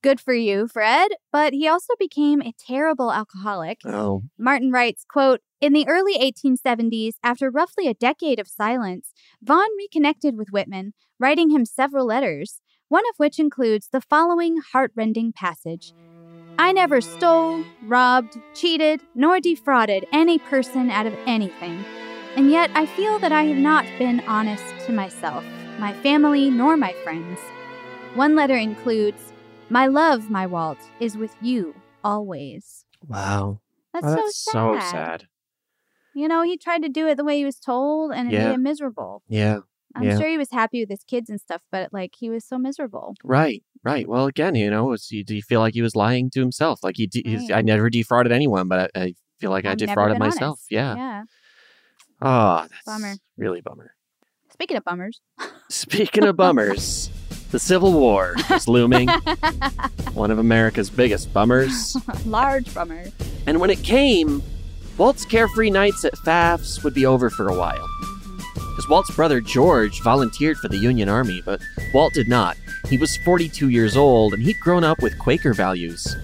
Good for you, Fred. But he also became a terrible alcoholic. Oh, Martin writes, quote, in the early 1870s, after roughly a decade of silence, Vaughn reconnected with Whitman, writing him several letters, one of which includes the following heartrending passage I never stole, robbed, cheated, nor defrauded any person out of anything. And yet I feel that I have not been honest to myself, my family, nor my friends. One letter includes, My love, my Walt, is with you always. wow. That's Oh, so that's so sad. sad. You know, he tried to do it the way he was told and it Yeah. made him miserable. Yeah. I'm yeah. sure he was happy with his kids and stuff, but like he was so miserable. Right, right. Well, again, you know, it's, you, do you feel like he was lying to himself? Like he, de- he's, I never defrauded anyone, but I, I feel like I I've never defrauded myself. honest. Yeah. Yeah. Oh, that's Bummer. really bummer. Speaking of bummers. Speaking of bummers, the Civil War is looming. [LAUGHS] One of America's biggest bummers. [LAUGHS] Large bummer. And when it came, Walt's carefree nights at Pfaff's would be over for a while. Because Walt's brother George volunteered for the Union Army, but Walt did not. He was 42 years old and he'd grown up with Quaker values.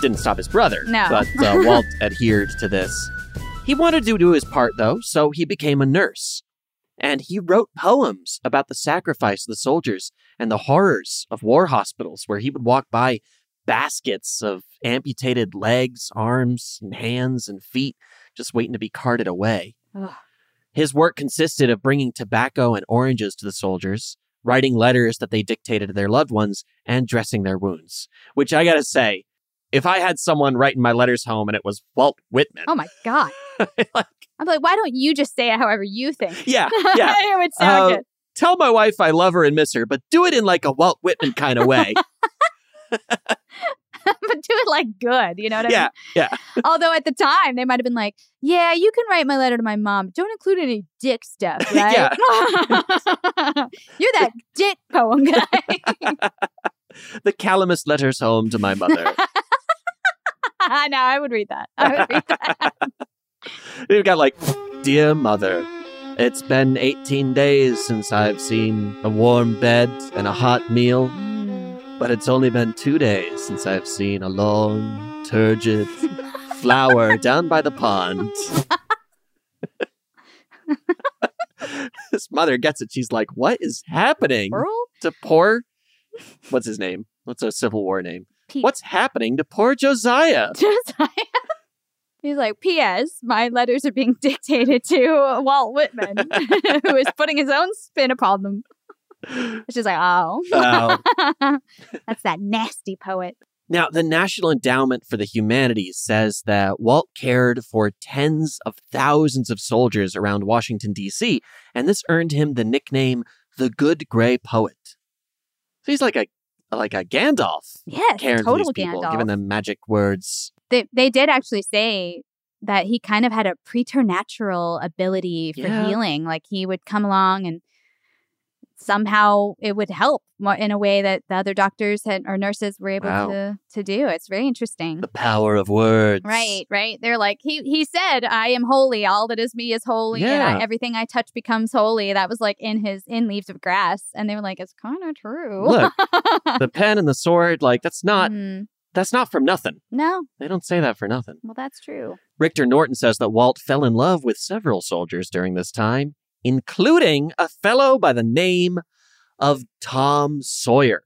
Didn't stop his brother, No. but uh, [LAUGHS] Walt adhered to this. He wanted to do his part, though, so he became a nurse. And he wrote poems about the sacrifice of the soldiers and the horrors of war hospitals, where he would walk by baskets of amputated legs, arms, and hands and feet, just waiting to be carted away. Ugh. His work consisted of bringing tobacco and oranges to the soldiers, writing letters that they dictated to their loved ones, and dressing their wounds. Which I gotta say, if I had someone writing my letters home and it was Walt Whitman, Oh my God. [LAUGHS] I'm like, why don't you just say it however you think? yeah, [LAUGHS] yeah, it would sound Uh, good. Tell my wife I love her and miss her, but do it in like a Walt Whitman kind of way. [LAUGHS] [LAUGHS] but do it like good. You know what I Yeah, mean? yeah. [LAUGHS] Although at the time they might have been like, "Yeah, you can write my letter to my mom. Don't include any dick stuff, [LAUGHS] right? You're that dick poem guy." The Calamus letters home to my mother. no, I would read that. I would read that. We've got like, Dear Mother, it's been 18 days since I've seen a warm bed and a hot meal, but it's only been two days since I've seen a long, turgid flower [LAUGHS] down by the pond. [LAUGHS] His mother gets it. She's like, What is happening to poor. What's his name? What's a Civil War name? What's happening to poor Josiah? [LAUGHS] Josiah. He's like, P.S. My letters are being dictated to Walt Whitman, who is putting his own spin upon them. She's like, oh. Oh. [LAUGHS] That's that nasty poet. Now, the National Endowment for the Humanities says that Walt cared for tens of thousands of soldiers around Washington, D.C., and this earned him the nickname the Good Gray Poet. So he's like a like a Gandalf. Yes, caring for total these people, Gandalf. giving them magic words. They, they did actually say that he kind of had a preternatural ability for Yeah. healing. Like he would come along and somehow it would help mo- in a way that the other doctors had, or nurses were able Wow. to, to do. It's very interesting. The power of words. Right, right. They're like he he said, "I am holy. All that is me is holy, and Yeah. I, everything I touch becomes holy." That was like in his in Leaves of Grass, and they were like, "It's kind of true." Look, [LAUGHS] the pen and the sword, like that's not Mm. that's not from nothing. no, They don't say that for nothing. well, that's true. Rictor Norton says that Walt fell in love with several soldiers during this time, including a fellow by the name of Tom Sawyer.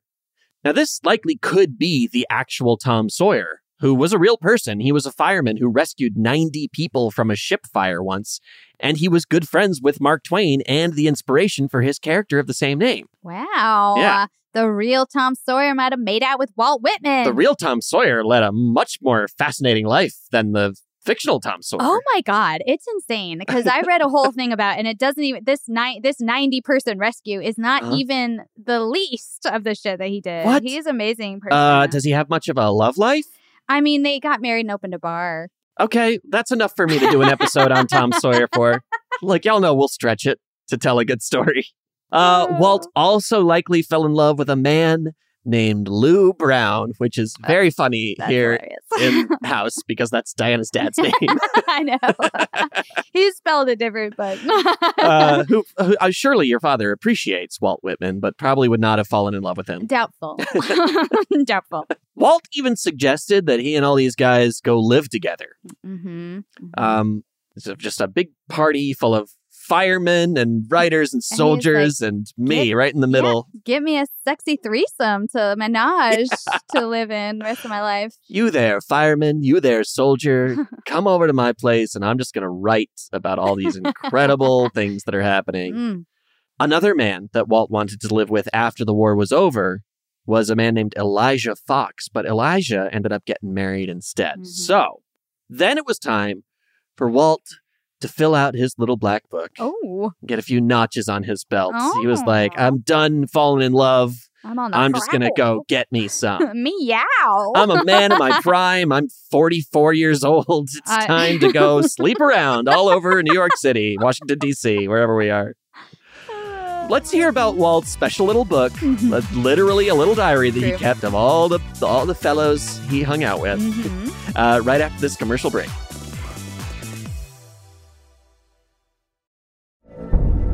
Now, this likely could be the actual Tom Sawyer, who was a real person. He was a fireman who rescued 90 people from a ship fire once, and he was good friends with Mark Twain and the inspiration for his character of the same name. Wow. Yeah. The real Tom Sawyer might have made out with Walt Whitman. The real Tom Sawyer led a much more fascinating life than the fictional Tom Sawyer. Oh my god, it's insane because I read a whole [LAUGHS] thing about and it doesn't even this ni- this 90 person rescue is not Uh-huh. even the least of the shit that he did. What? He's amazing person. Uh, does he have much of a love life? I mean, they got married and opened a bar. Okay, that's enough for me to do an episode on Tom [LAUGHS] Sawyer for. Like, y'all know we'll stretch it to tell a good story. Uh, Walt also likely fell in love with a man named Lou Brown, which is very funny here hilarious. in [LAUGHS] house because that's Diana's dad's [LAUGHS] name. I know. [LAUGHS] he spelled it different, but uh, who, who uh, surely your father appreciates Walt Whitman, but probably would not have fallen in love with him. doubtful. doubtful. Walt even suggested that he and all these guys go live together. Mm-hmm. Um, it's just a big party full of firemen and writers and And he's soldiers and me "Get- right in the middle. Give me a sexy threesome to menage [LAUGHS] to live in the rest of my life. You there, fireman, you there, soldier, [LAUGHS] come over to my place and I'm just going to write about all these incredible [LAUGHS] things that are happening. Mm. Another man that Walt wanted to live with after the war was over was a man named Elijah Fox, but Elijah ended up getting married instead. So then it was time for Walt to fill out his little black book, Oh, get a few notches on his belt. He was like, Oh. I'm done falling in love. I'm on the I'm just going to go get me [LAUGHS] some. Meow. I'm a man in my [LAUGHS] prime. I'm 44 years old. It's I- time to go sleep around all over New York City, Washington, D.C., wherever we are. Let's hear about Walt's special little book, li- literally a little diary that he kept of all the all the fellows he hung out with. Mm-hmm. Uh, right after this commercial break.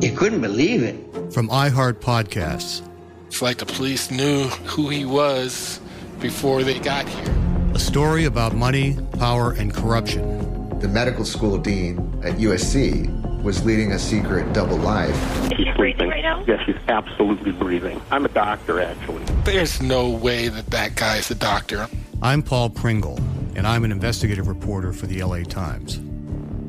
you couldn't believe it. From iHeart Podcasts, It's like the police knew who he was before they got here. a story about money, power, and corruption. The medical school dean at USC was leading a secret double life. She's sleeping. Yes, she's absolutely breathing. I'm a doctor, actually. There's no way that that guy's a doctor. I'm Paul Pringle, and I'm an investigative reporter for the LA Times.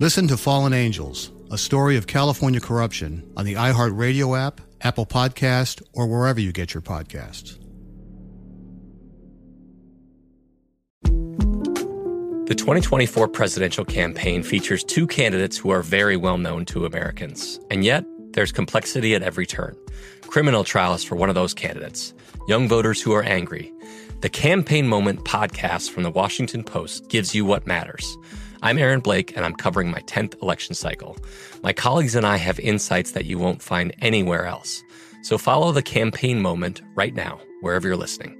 Listen to Fallen Angels, a story of California corruption on the iHeartRadio app, Apple Podcast, or wherever you get your podcasts. The 2024 presidential campaign features two candidates who are very well known to Americans. And yet, there's complexity at every turn. Criminal trials for one of those candidates, young voters who are angry. The Campaign Moment podcast from the Washington Post gives you what matters. I'm Aaron Blake, and I'm covering my 10th election cycle. My colleagues and I have insights that you won't find anywhere else. So follow the Campaign Moment right now, wherever you're listening.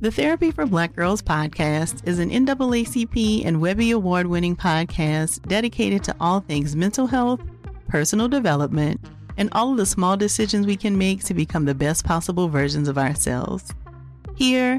The Therapy for Black Girls podcast is an NAACP and Webby Award winning podcast dedicated to all things mental health, personal development, and all of the small decisions we can make to become the best possible versions of ourselves. Here,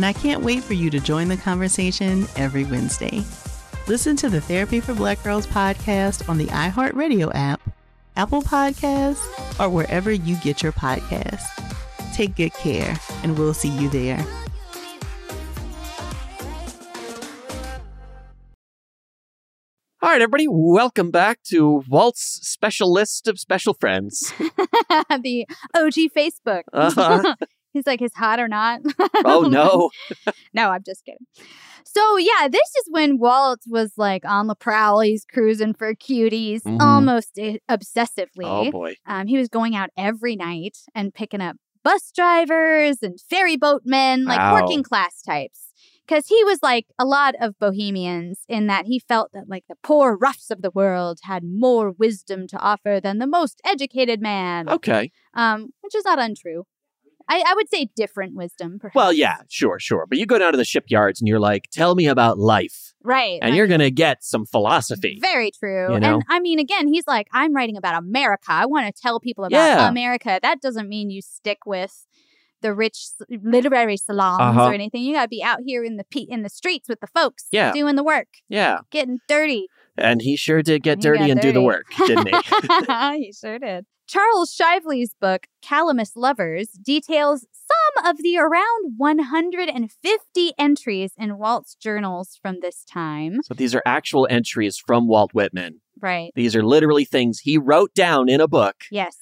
and I can't wait for you to join the conversation every Wednesday. Listen to the Therapy for Black Girls podcast on the iHeartRadio app, Apple Podcasts, or wherever you get your podcasts. Take good care, and we'll see you there. All right, everybody, welcome back to Walt's special list of special friends. [LAUGHS] the OG Facebook. Uh-huh. [LAUGHS] He's like, is hot or not? [LAUGHS] Oh, no. [LAUGHS] no, I'm just kidding. So, yeah, this is when Walt was like on the prowl. He's cruising for cuties Mhm. almost obsessively. Oh, boy. Um, he was going out every night and picking up bus drivers and ferry boatmen, like Wow. working class types. Because he was like a lot of bohemians in that he felt that like the poor roughs of the world had more wisdom to offer than the most educated man. Okay. Um, which is not untrue. I, I would say different wisdom, perhaps. Well, yeah, sure, sure. But you go down to the shipyards and you're like, tell me about life. Right. And you're going to get some philosophy. Very true. You know? And I mean, again, he's like, I'm writing about America. I want to tell people about Yeah. America. That doesn't mean you stick with the rich literary salons Uh-huh. or anything. You got to be out here in the pe- in the streets with the folks, Yeah. doing the work, Yeah. getting dirty. And he sure did get He dirty and do the work, didn't he? [LAUGHS] he sure did. Charles Shively's book, Calamus Lovers, details some of the around 150 entries in Walt's journals from this time. so these are actual entries from Walt Whitman. Right. These are literally things he wrote down in a book Yes.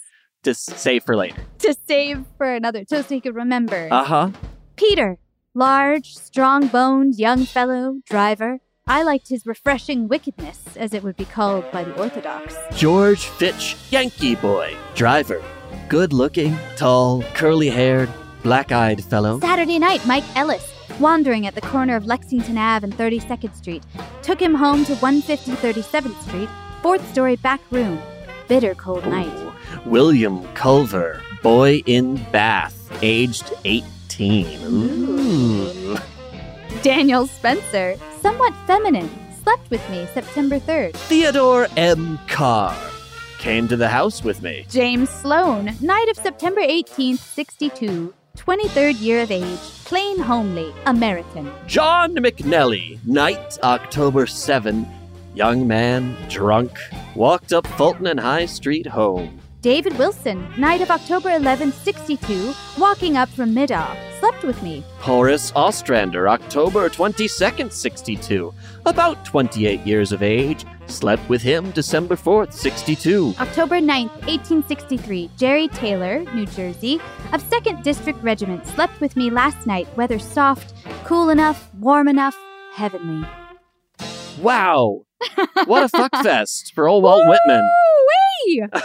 to save for later. To save for another, so he could remember. Uh huh. Peter, large, strong boned young fellow, driver, I liked his refreshing wickedness, as it would be called by the Orthodox. George Fitch, Yankee boy, driver. Good looking, tall, curly haired, black eyed fellow. Saturday night, Mike Ellis, wandering at the corner of Lexington Ave and 32nd Street, took him home to 150 37th Street, fourth story back room. Bitter cold night. William Culver, boy in Bath, aged 18. Ooh. Daniel Spencer, somewhat feminine, slept with me September 3rd. Theodore M. Carr, came to the house with me. James Sloan, night of September 18th, 62, 23rd year of age, plain homely, American. John McNelly, night October 7, young man, drunk, walked up Fulton and High Street home. David Wilson, night of October 11th, 62, walking up from Midoff, slept with me. Horace Ostrander, October 22nd, 62, about 28 years of age, slept with him December 4th, 62. October 9th, 1863, Jerry Taylor, New Jersey, of 2nd District Regiment, slept with me last night, weather soft, cool enough, warm enough, heavenly. Wow! What a fuck [LAUGHS] fest for old Walt Whitman. Woo-wee! [LAUGHS]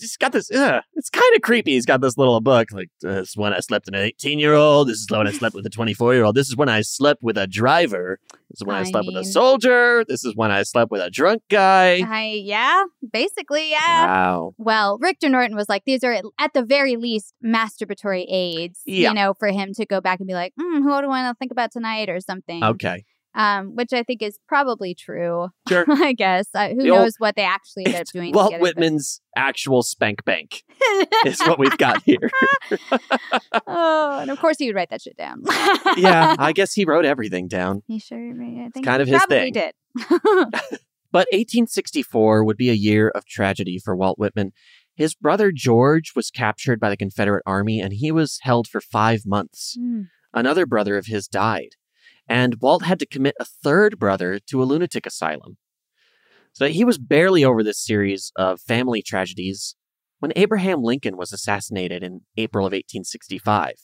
He's got this. Uh, it's kind of creepy. He's got this little book like this is when I slept with an 18 year old. This is when I slept with a 24 year old. This is when I slept with a driver. This is when I, I slept with a soldier. This is when I slept with a drunk guy. I, yeah, basically, yeah. Wow. Well, Rictor Norton was like, these are at- at the very least masturbatory aids, Yeah. you know, for him to go back and be like, mm, who do I want to think about tonight or something. Okay. Um, which I think is probably true. Sure. [LAUGHS] I guess. Uh, who The old- knows what they actually ended up [LAUGHS] doing Walt together, but- Whitman's actual spank bank [LAUGHS] is what we've got here. oh, and of course he would write that shit down. yeah, I guess he wrote everything down. he sure, I think kind of his thing. did. But 1864 would be a year of tragedy for Walt Whitman. His brother George was captured by the Confederate Army and he was held for five months. Hmm. Another brother of his died, and Walt had to commit a third brother to a lunatic asylum. So he was barely over this series of family tragedies when Abraham Lincoln was assassinated in April of 1865.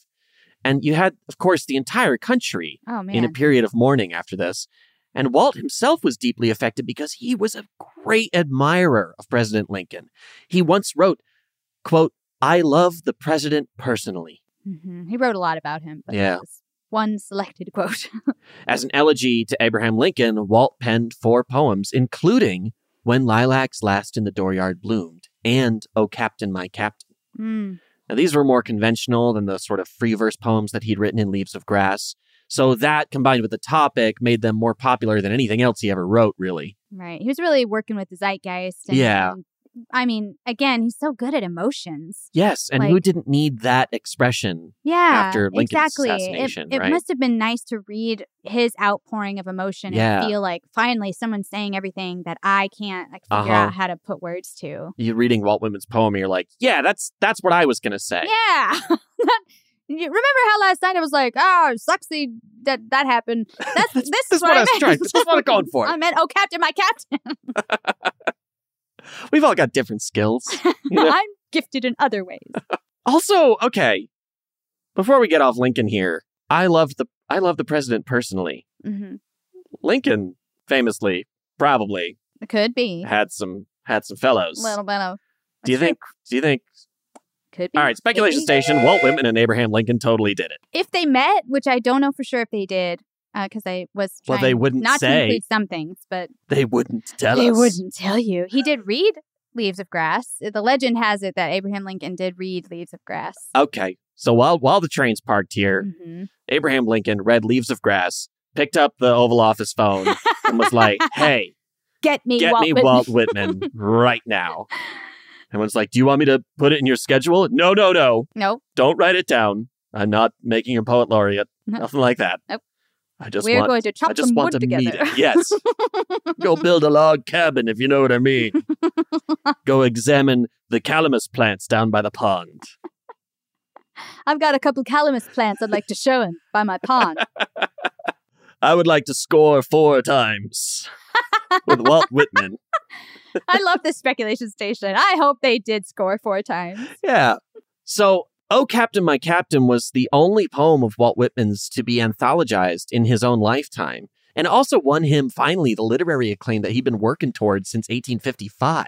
And you had, of course, the entire country Oh, in a period of mourning after this. And Walt himself was deeply affected because he was a great admirer of President Lincoln. He once wrote, quote, I love the president personally. Mhm. He wrote a lot about him, but Yeah. that was one selected quote. [LAUGHS] As an elegy to Abraham Lincoln, Walt penned four poems, including When Lilacs Last in the Dooryard Bloomed and Oh Captain, My Captain. Mm. Now, these were more conventional than the sort of free verse poems that he'd written in Leaves of Grass. So that combined with the topic made them more popular than anything else he ever wrote, really. Right. He was really working with the zeitgeist. And, Yeah. I mean, again, he's so good at emotions. Yes, and who didn't need that expression Yeah. after Lincoln's exactly. assassination, it, it right? must have been nice to read his outpouring of emotion Yeah. and feel like finally someone's saying everything that I can't like figure Uh-huh. out how to put words to. You're reading Walt Whitman's poem, and you're like, yeah, that's that's what I was gonna say. Yeah. [LAUGHS] You remember how last night I was like, "Oh, the- that that happened." [LAUGHS] That's this is what what I I was meant. trying- this is what I'm [LAUGHS] going for. I meant, "Oh, Captain, my Captain." [LAUGHS] We've all got different skills. you know? [LAUGHS] I'm gifted in other ways. also, okay, before we get off Lincoln here, I love the I love the president personally. hmm Lincoln famously probably It could be had some had some fellows. a little bit of. do you think? Do you think? Could be. All right, speculation Maybe. station. Walt Whitman and Abraham Lincoln totally did it. If they met, which I don't know for sure if they did, because I was Well, they wouldn't not to include some things, but They wouldn't tell they us. wouldn't tell you. He did [LAUGHS] read Leaves of Grass. The legend has it that Abraham Lincoln did read Leaves of Grass. Okay, so while while the train's parked here, Mhm. Abraham Lincoln read Leaves of Grass, picked up the Oval Office phone, and was like, [LAUGHS] "Hey, Get me, get Walt me Whitman. Walt Whitman [LAUGHS] right now." And was like, "Do you want me to put it in your schedule?" No, no, no. Nope. Don't write it down. I'm not making a poet laureate. No. Nothing like that. Nope. I just We're want, going to chop I just some want wood to meet together. it. Yes. [LAUGHS] Go build a log cabin if you know what I mean. [LAUGHS] Go examine the calamus plants down by the pond. [LAUGHS] I've got a couple calamus plants I'd like to show him by my pond. I would like to score four times with Walt Whitman. I love this speculation station. I hope they did score four times. Yeah. So, Oh, Captain, My Captain was the only poem of Walt Whitman's to be anthologized in his own lifetime, and also won him finally the literary acclaim that he'd been working towards since 1855.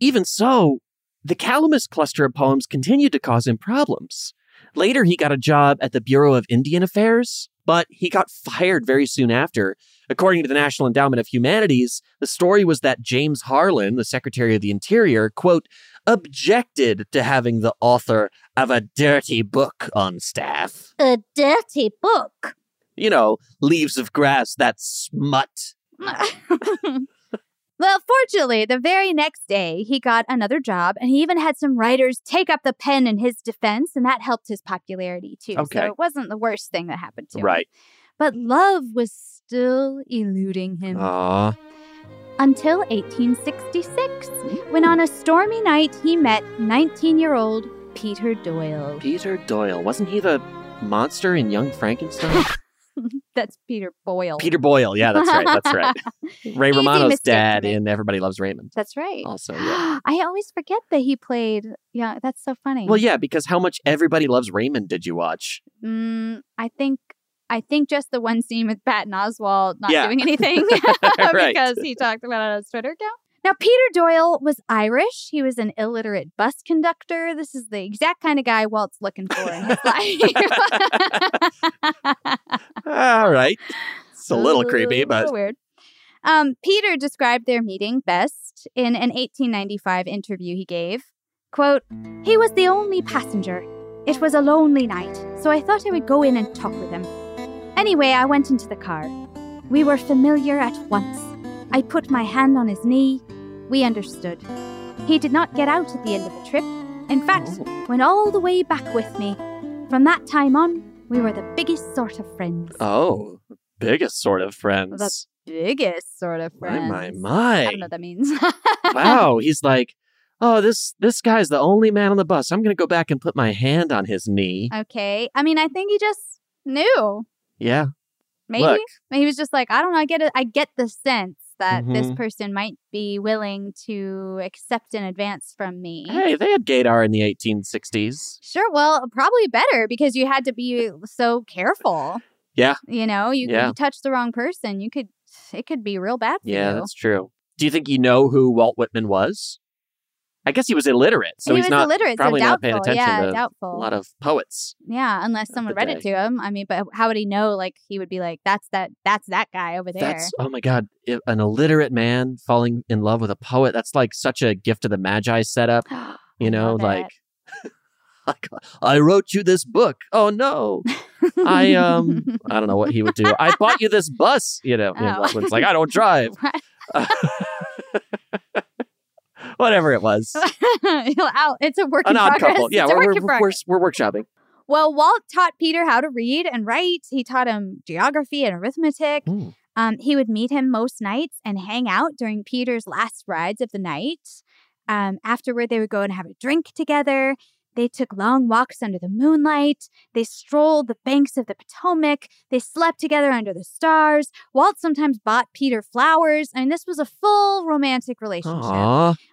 Even so, the Calamus cluster of poems continued to cause him problems. Later, he got a job at the Bureau of Indian Affairs, but he got fired very soon after. According to the National Endowment of Humanities, the story was that James Harlan, the Secretary of the Interior, quote, objected to having the author of a dirty book on staff. A dirty book. You know, leaves of grass, that smut. [LAUGHS] Well, fortunately, the very next day, he got another job and he even had some writers take up the pen in his defense, and that helped his popularity too. Okay. So it wasn't the worst thing that happened to him. Right. But love was still eluding him. Aw. Until 1866, when on a stormy night he met 19 year old Peter Doyle. Peter Doyle. Wasn't he the monster in Young Frankenstein? [LAUGHS] [LAUGHS] That's Peter Boyle. Peter Boyle. Yeah, that's right. That's right. [LAUGHS] Ray Romano's dad in Everybody Loves Raymond. That's right. Also, [GASPS] yeah. I always forget that he played. Yeah, that's so funny. Well, yeah, because how much Everybody Loves Raymond did you watch? Mm, I think I think just the one scene with Patton Oswalt not Yeah. doing [LAUGHS] anything [LAUGHS] because he talked about it on his Twitter account. Now, Peter Doyle was Irish. He was an illiterate bus conductor. This is the exact kind of guy Walt's looking for in his life. [LAUGHS] All right. It's a little creepy, but weird. Um, Peter described their meeting best in an 1895 interview he gave. Quote, He was the only passenger. It was a lonely night, so I thought I would go in and talk with him. Anyway, I went into the car. We were familiar at once. I put my hand on his knee. We understood. He did not get out at the end of the trip. In fact, oh. went all the way back with me. From that time on, we were the biggest sort of friends. oh, biggest sort of friends. The biggest sort of friends. My, my, my. I don't know what that means. [LAUGHS] wow. He's like, oh, this this guy's the only man on the bus. I'm going to go back and put my hand on his knee. Okay. I mean, I think he just knew. Yeah. Maybe. Look. Maybe he was just like, I don't know. I get it. I get the sense that this Mhm. person might be willing to accept an advance from me. Hey, they had gaydar in the 1860s. Sure. Well, probably better because you had to be so careful. Yeah. You know, you, Yeah. you touch the wrong person, you could, it could be real bad for Yeah, you. that's true. Do you think you know who Walt Whitman was? I guess he was illiterate, so He he's was not illiterate, so probably not paying attention Yeah, to doubtful. a lot of poets. Yeah, unless someone read it to him. I mean, but how would he know? Like, he would be like, "That's that. That's that guy over there." That's oh my god, if an illiterate man falling in love with a poet. That's like such a gift of the magi setup. [GASPS] You know, like [LAUGHS] like I wrote you this book. Oh no. I um [LAUGHS] I don't know what he would do. I bought you this bus, you know. and Oh. Whitman's like, I don't drive. [LAUGHS] Whatever it was. [LAUGHS] Out. It's a work An in odd progress. couple. Yeah, it's we're, we're, we're, we're workshopping. Well, Walt taught Peter how to read and write. He taught him geography and arithmetic. Um, he would meet him most nights and hang out during Peter's last rides of the night. Um, afterward, they would go and have a drink together. They took long walks under the moonlight. They strolled the banks of the Potomac. They slept together under the stars. Walt sometimes bought Peter flowers. I mean, this was a full romantic relationship.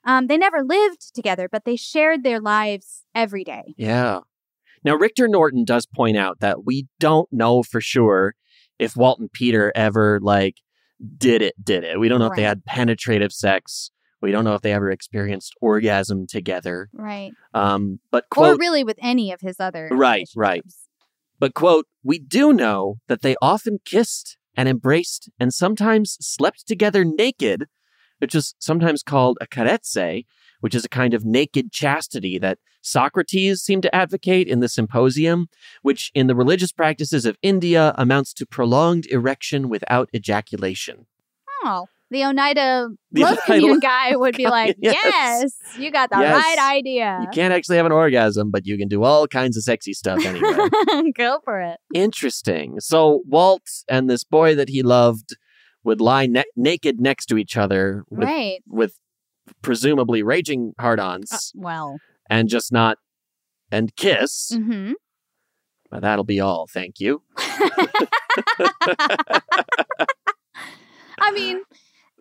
Um, they never lived together, but they shared their lives every day. Yeah. Now, Rictor Norton does point out that we don't know for sure if Walt and Peter ever, like, did it, did it. We don't know if they had penetrative sex. We don't know if they ever experienced orgasm together. Right. Um, but, quote, or really with any of his other. right, right. But, quote, we do know that they often kissed and embraced and sometimes slept together naked, which is sometimes called a karezza, which is a kind of naked chastity that Socrates seemed to advocate in the Symposium, which in the religious practices of India amounts to prolonged erection without ejaculation. Oh, the Oneida [LAUGHS] The love Oneida commune guy would be like, [LAUGHS] Yes. yes, you got the Yes. right idea. You can't actually have an orgasm, but you can do all kinds of sexy stuff anyway. [LAUGHS] Go for it. Interesting. So Walt and this boy that he loved would lie ne- naked next to each other with, Right. with presumably raging hard-ons Uh, well. and just not and kiss. hmm But that'll be all. Thank you. I mean,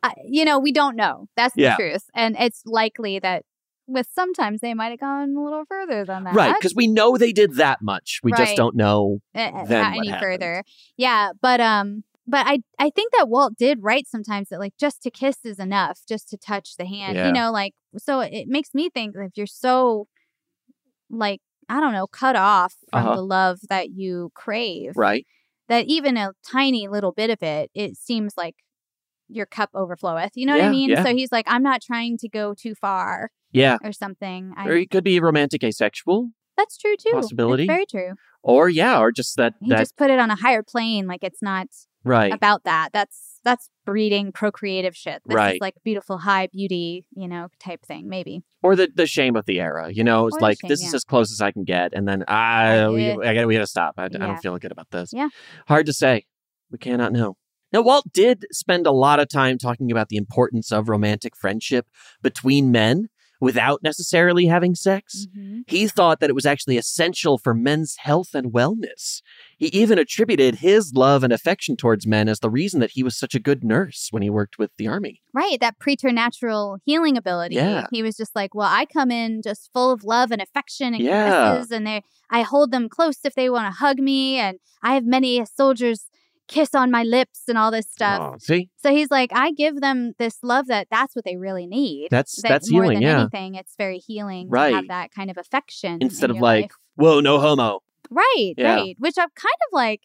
I, you know, we don't know. That's the Yeah. truth. And it's likely that with sometimes they might have gone a little further than that. Right, because we know they did that much. We Right. just don't know uh, uh, then not any happened. further. Yeah, but um, but I I think that Walt did write sometimes that like just to kiss is enough, just to touch the hand. Yeah. You know, like so it makes me think if you're so like I don't know, cut off from Uh-huh. the love that you crave, Right. that even a tiny little bit of it, it seems like your cup overfloweth. You know what I mean? yeah. So he's like, I'm not trying to go too far Yeah. or something. I, Or he could be romantic asexual. that's true too. possibility. It's very true. Or yeah, or just that He that just put it on a higher plane, like it's not Right. about that. That's that's breeding procreative shit. This Right. is like beautiful high beauty, you know, type thing, maybe. or the the shame of the era. You know, it's Or like shame, this is as close as I can get, and then ah, I we, I gotta we gotta stop. I, I don't feel good about this. Yeah. Hard to say. We cannot know. Now, Walt did spend a lot of time talking about the importance of romantic friendship between men without necessarily having sex. Mm-hmm. He thought that it was actually essential for men's health and wellness. He even attributed his love and affection towards men as the reason that he was such a good nurse when he worked with the army. Right, that preternatural healing ability. Yeah. He was just like, well, I come in just full of love and affection and Yeah. kisses, and they, I hold them close if they want to hug me, and I have many soldier's kiss on my lips and all this stuff. Oh, see? So he's like, I give them this love that that's what they really need. That's- That that's more healing, than yeah. anything. It's very healing right. to have that kind of affection Instead in of like, life. whoa, no homo. Right, Yeah. right. Which I'm kind of like,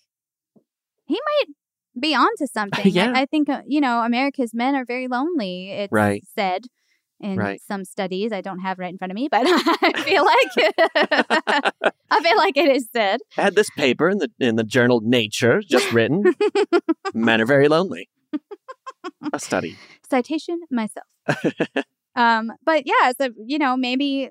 he might be onto [LAUGHS] something. I- Yeah. I, think, uh, you know, America's men are very lonely. It's Right. said in Right. some studies. I don't have right in front of me, but [LAUGHS] I feel like [LAUGHS] [LAUGHS] I feel like it is said. I had this paper in the in the journal Nature just written. Men are very lonely. A study. Citation myself. um, but yeah, so you know, maybe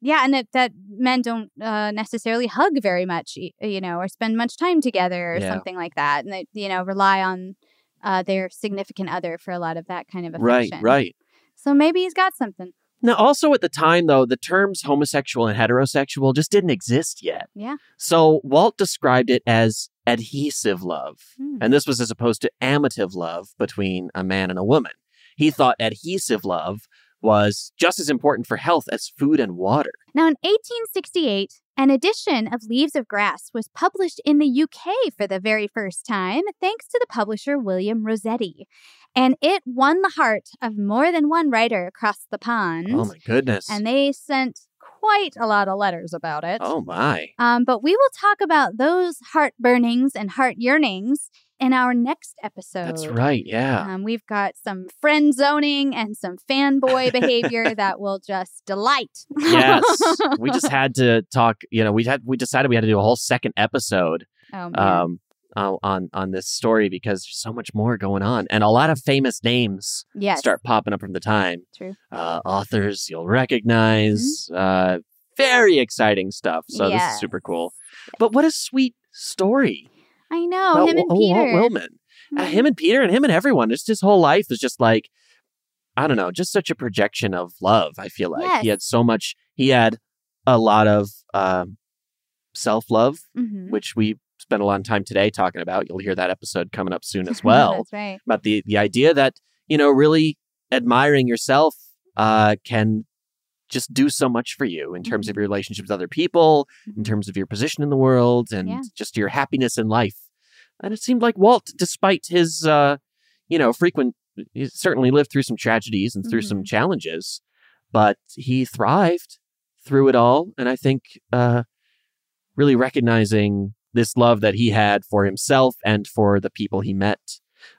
yeah, and that, that men don't uh, necessarily hug very much, you know, or spend much time together or Yeah. something like that, and they you know rely on uh, their significant other for a lot of that kind of affection. Right, right. So maybe he's got something. Now, also at the time, though, the terms homosexual and heterosexual just didn't exist yet. Yeah. So Walt described it as adhesive love. Hmm. And this was as opposed to amative love between a man and a woman. He thought adhesive love was just as important for health as food and water. Now, in 1868, an edition of Leaves of Grass was published in the UK for the very first time, thanks to the publisher William Rossetti. And it won the heart of more than one writer across the pond. Oh my goodness. And they sent quite a lot of letters about it. oh my. Um, but we will talk about those heart burnings and heart yearnings in our next episode. That's right. Yeah. Um, we've got some friend zoning and some fanboy behavior [LAUGHS] that will just delight. yes. [LAUGHS] We just had to talk, you know, we had we decided we had to do a whole second episode Oh, man. um uh, on on this story because there's so much more going on and a lot of famous names Yes. start popping up from the time. True. Uh, authors you'll recognize. Uh, very exciting stuff. So this is super cool. But what a sweet story. I know about him and Walt Peter. Willman. Uh, him and Peter and him and everyone. Just his whole life is just like, I don't know, just such a projection of love. I feel like he had so much. He had a lot of um, self love, Mhm. which we spent a lot of time today talking about. You'll hear that episode coming up soon as [LAUGHS] well. That's right. About the the idea that you know, really admiring yourself uh, can just do so much for you in terms of your relationships with other people, in terms of your position in the world, and Yeah. just your happiness in life. And it seemed like Walt, despite his, uh, you know, frequent, he certainly lived through some tragedies and through some challenges, but he thrived through it all. And I think uh, really recognizing this love that he had for himself and for the people he met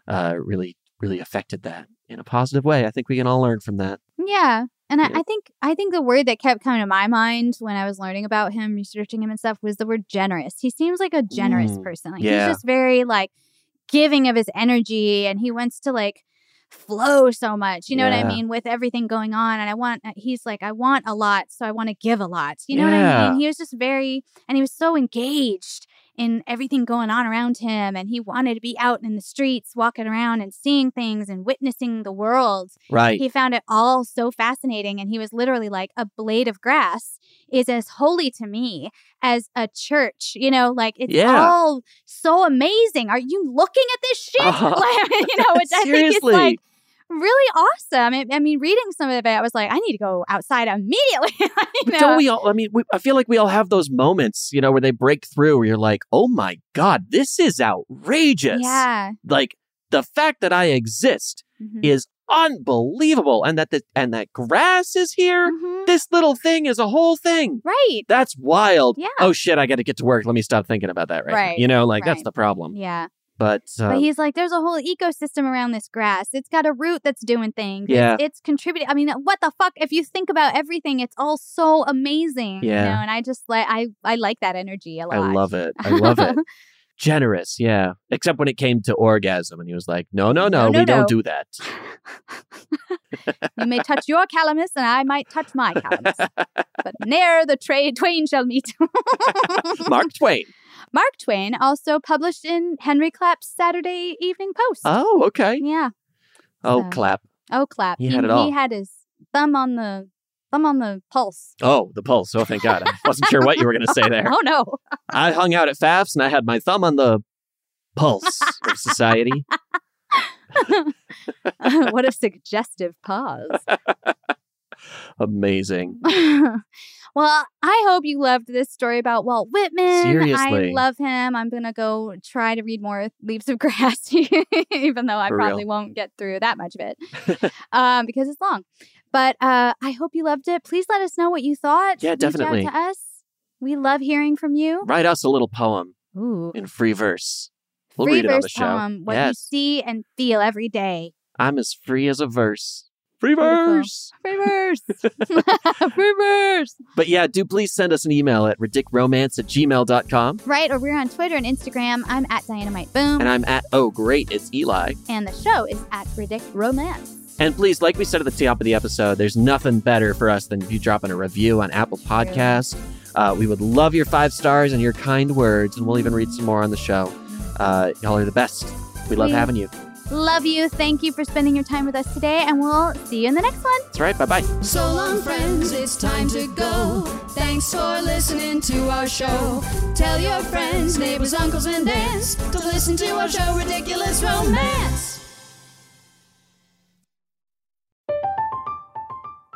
uh, really, really affected that in a positive way. I think we can all learn from that. Yeah. And I, I think I think the word that kept coming to my mind when I was learning about him, researching him and stuff, was the word generous. He seems like a generous Mm, person. Like yeah. he's just very like giving of his energy and he wants to like flow so much. You know what I mean? With everything going on. And I want he's like, I want a lot, so I want to give a lot. You know what I mean? He was just very and he was so engaged in everything going on around him and he wanted to be out in the streets walking around and seeing things and witnessing the world Right. he found it all so fascinating. And he was literally like, a blade of grass is as holy to me as a church. You know, like it's Yeah. all so amazing. Are you looking at this shit? Uh-huh. [LAUGHS] Like, you know, [LAUGHS] which I think is like really awesome. I, I mean, reading some of it, I was like, I need to go outside immediately. [LAUGHS] you know? don't we all? I mean, we, I feel like we all have those moments, you know, where they break through, where you're like, "Oh my god, this is outrageous!" Yeah. Like the fact that I exist Mhm. is unbelievable, and that the and that grass is here. Mm-hmm. This little thing is a whole thing. Right. That's wild. Yeah. Oh shit, I got to get to work. Let me stop thinking about that right. now. Right, You know, like that's the problem. Yeah. But, uh, but he's like, there's a whole ecosystem around this grass. It's got a root that's doing things. Yeah. It's, contributing. I mean, what the fuck? If you think about everything, it's all so amazing. You Yeah. know, and I just like, I, I like that energy a lot. I love it. I love it. [LAUGHS] Generous, yeah. Except when it came to orgasm, and he was like, "No, no, no, No, no, we don't do that." [LAUGHS] you may touch your calamus and I might touch my calamus. but [LAUGHS] ne'er the trade twain shall meet. Mark Twain. Mark Twain also published in Henry Clapp's Saturday Evening Post. Oh, okay. Yeah. Oh, So- clap. Oh, clap. He had it all. He had his thumb on the thumb on the pulse. Oh, the pulse. Oh, thank God. I wasn't sure what you were going to say there. [LAUGHS] Oh no. I hung out at Pfaff's and I had my thumb on the pulse of society. [LAUGHS] what a suggestive pause. [LAUGHS] Amazing. Well, I hope you loved this story about Walt Whitman. Seriously. I love him. I'm going to go try to read more Leaves of [LAUGHS] Grass, even though I For probably real. won't get through that much of it [LAUGHS] um, because it's long. But uh, I hope you loved it. Please let us know what you thought. Yeah, Reach definitely. to us. We love hearing from you. Write us a little poem Ooh. in free verse. We'll Free read it on verse the show. poem, what you see and feel every day. I'm as free as a verse. Free Beautiful. verse. Free verse. [LAUGHS] Free verse. But yeah, do please send us an email at ridiculromance at gmail.com. Right, or we're on Twitter and Instagram. I'm at Dynamite Boom. And I'm at, oh, great, it's Eli. And the show is at Ridic Romance. And please, like we said at the top of the episode, there's nothing better for us than if you drop in a review on Apple Podcasts. Uh, we would love your five stars and your kind words, and we'll even read some more on the show. Uh, y'all are the best. We love having you. Love you. Thank you for spending your time with us today, and we'll see you in the next one. That's right. Bye bye. So long, friends, it's time to go. Thanks for listening to our show. Tell your friends, neighbors, uncles, and aunts to listen to our show, Ridiculous Romance.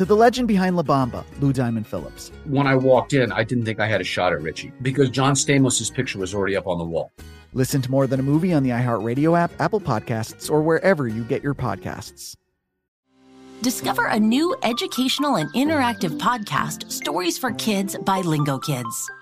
To the legend behind La Bamba, Lou Diamond Phillips. When I walked in, I didn't think I had a shot at Richie because John Stamos' picture was already up on the wall. Listen to More Than a Movie on the iHeartRadio app, Apple Podcasts, or wherever you get your podcasts. Discover a new educational and interactive podcast, Stories for Kids by Lingo Kids.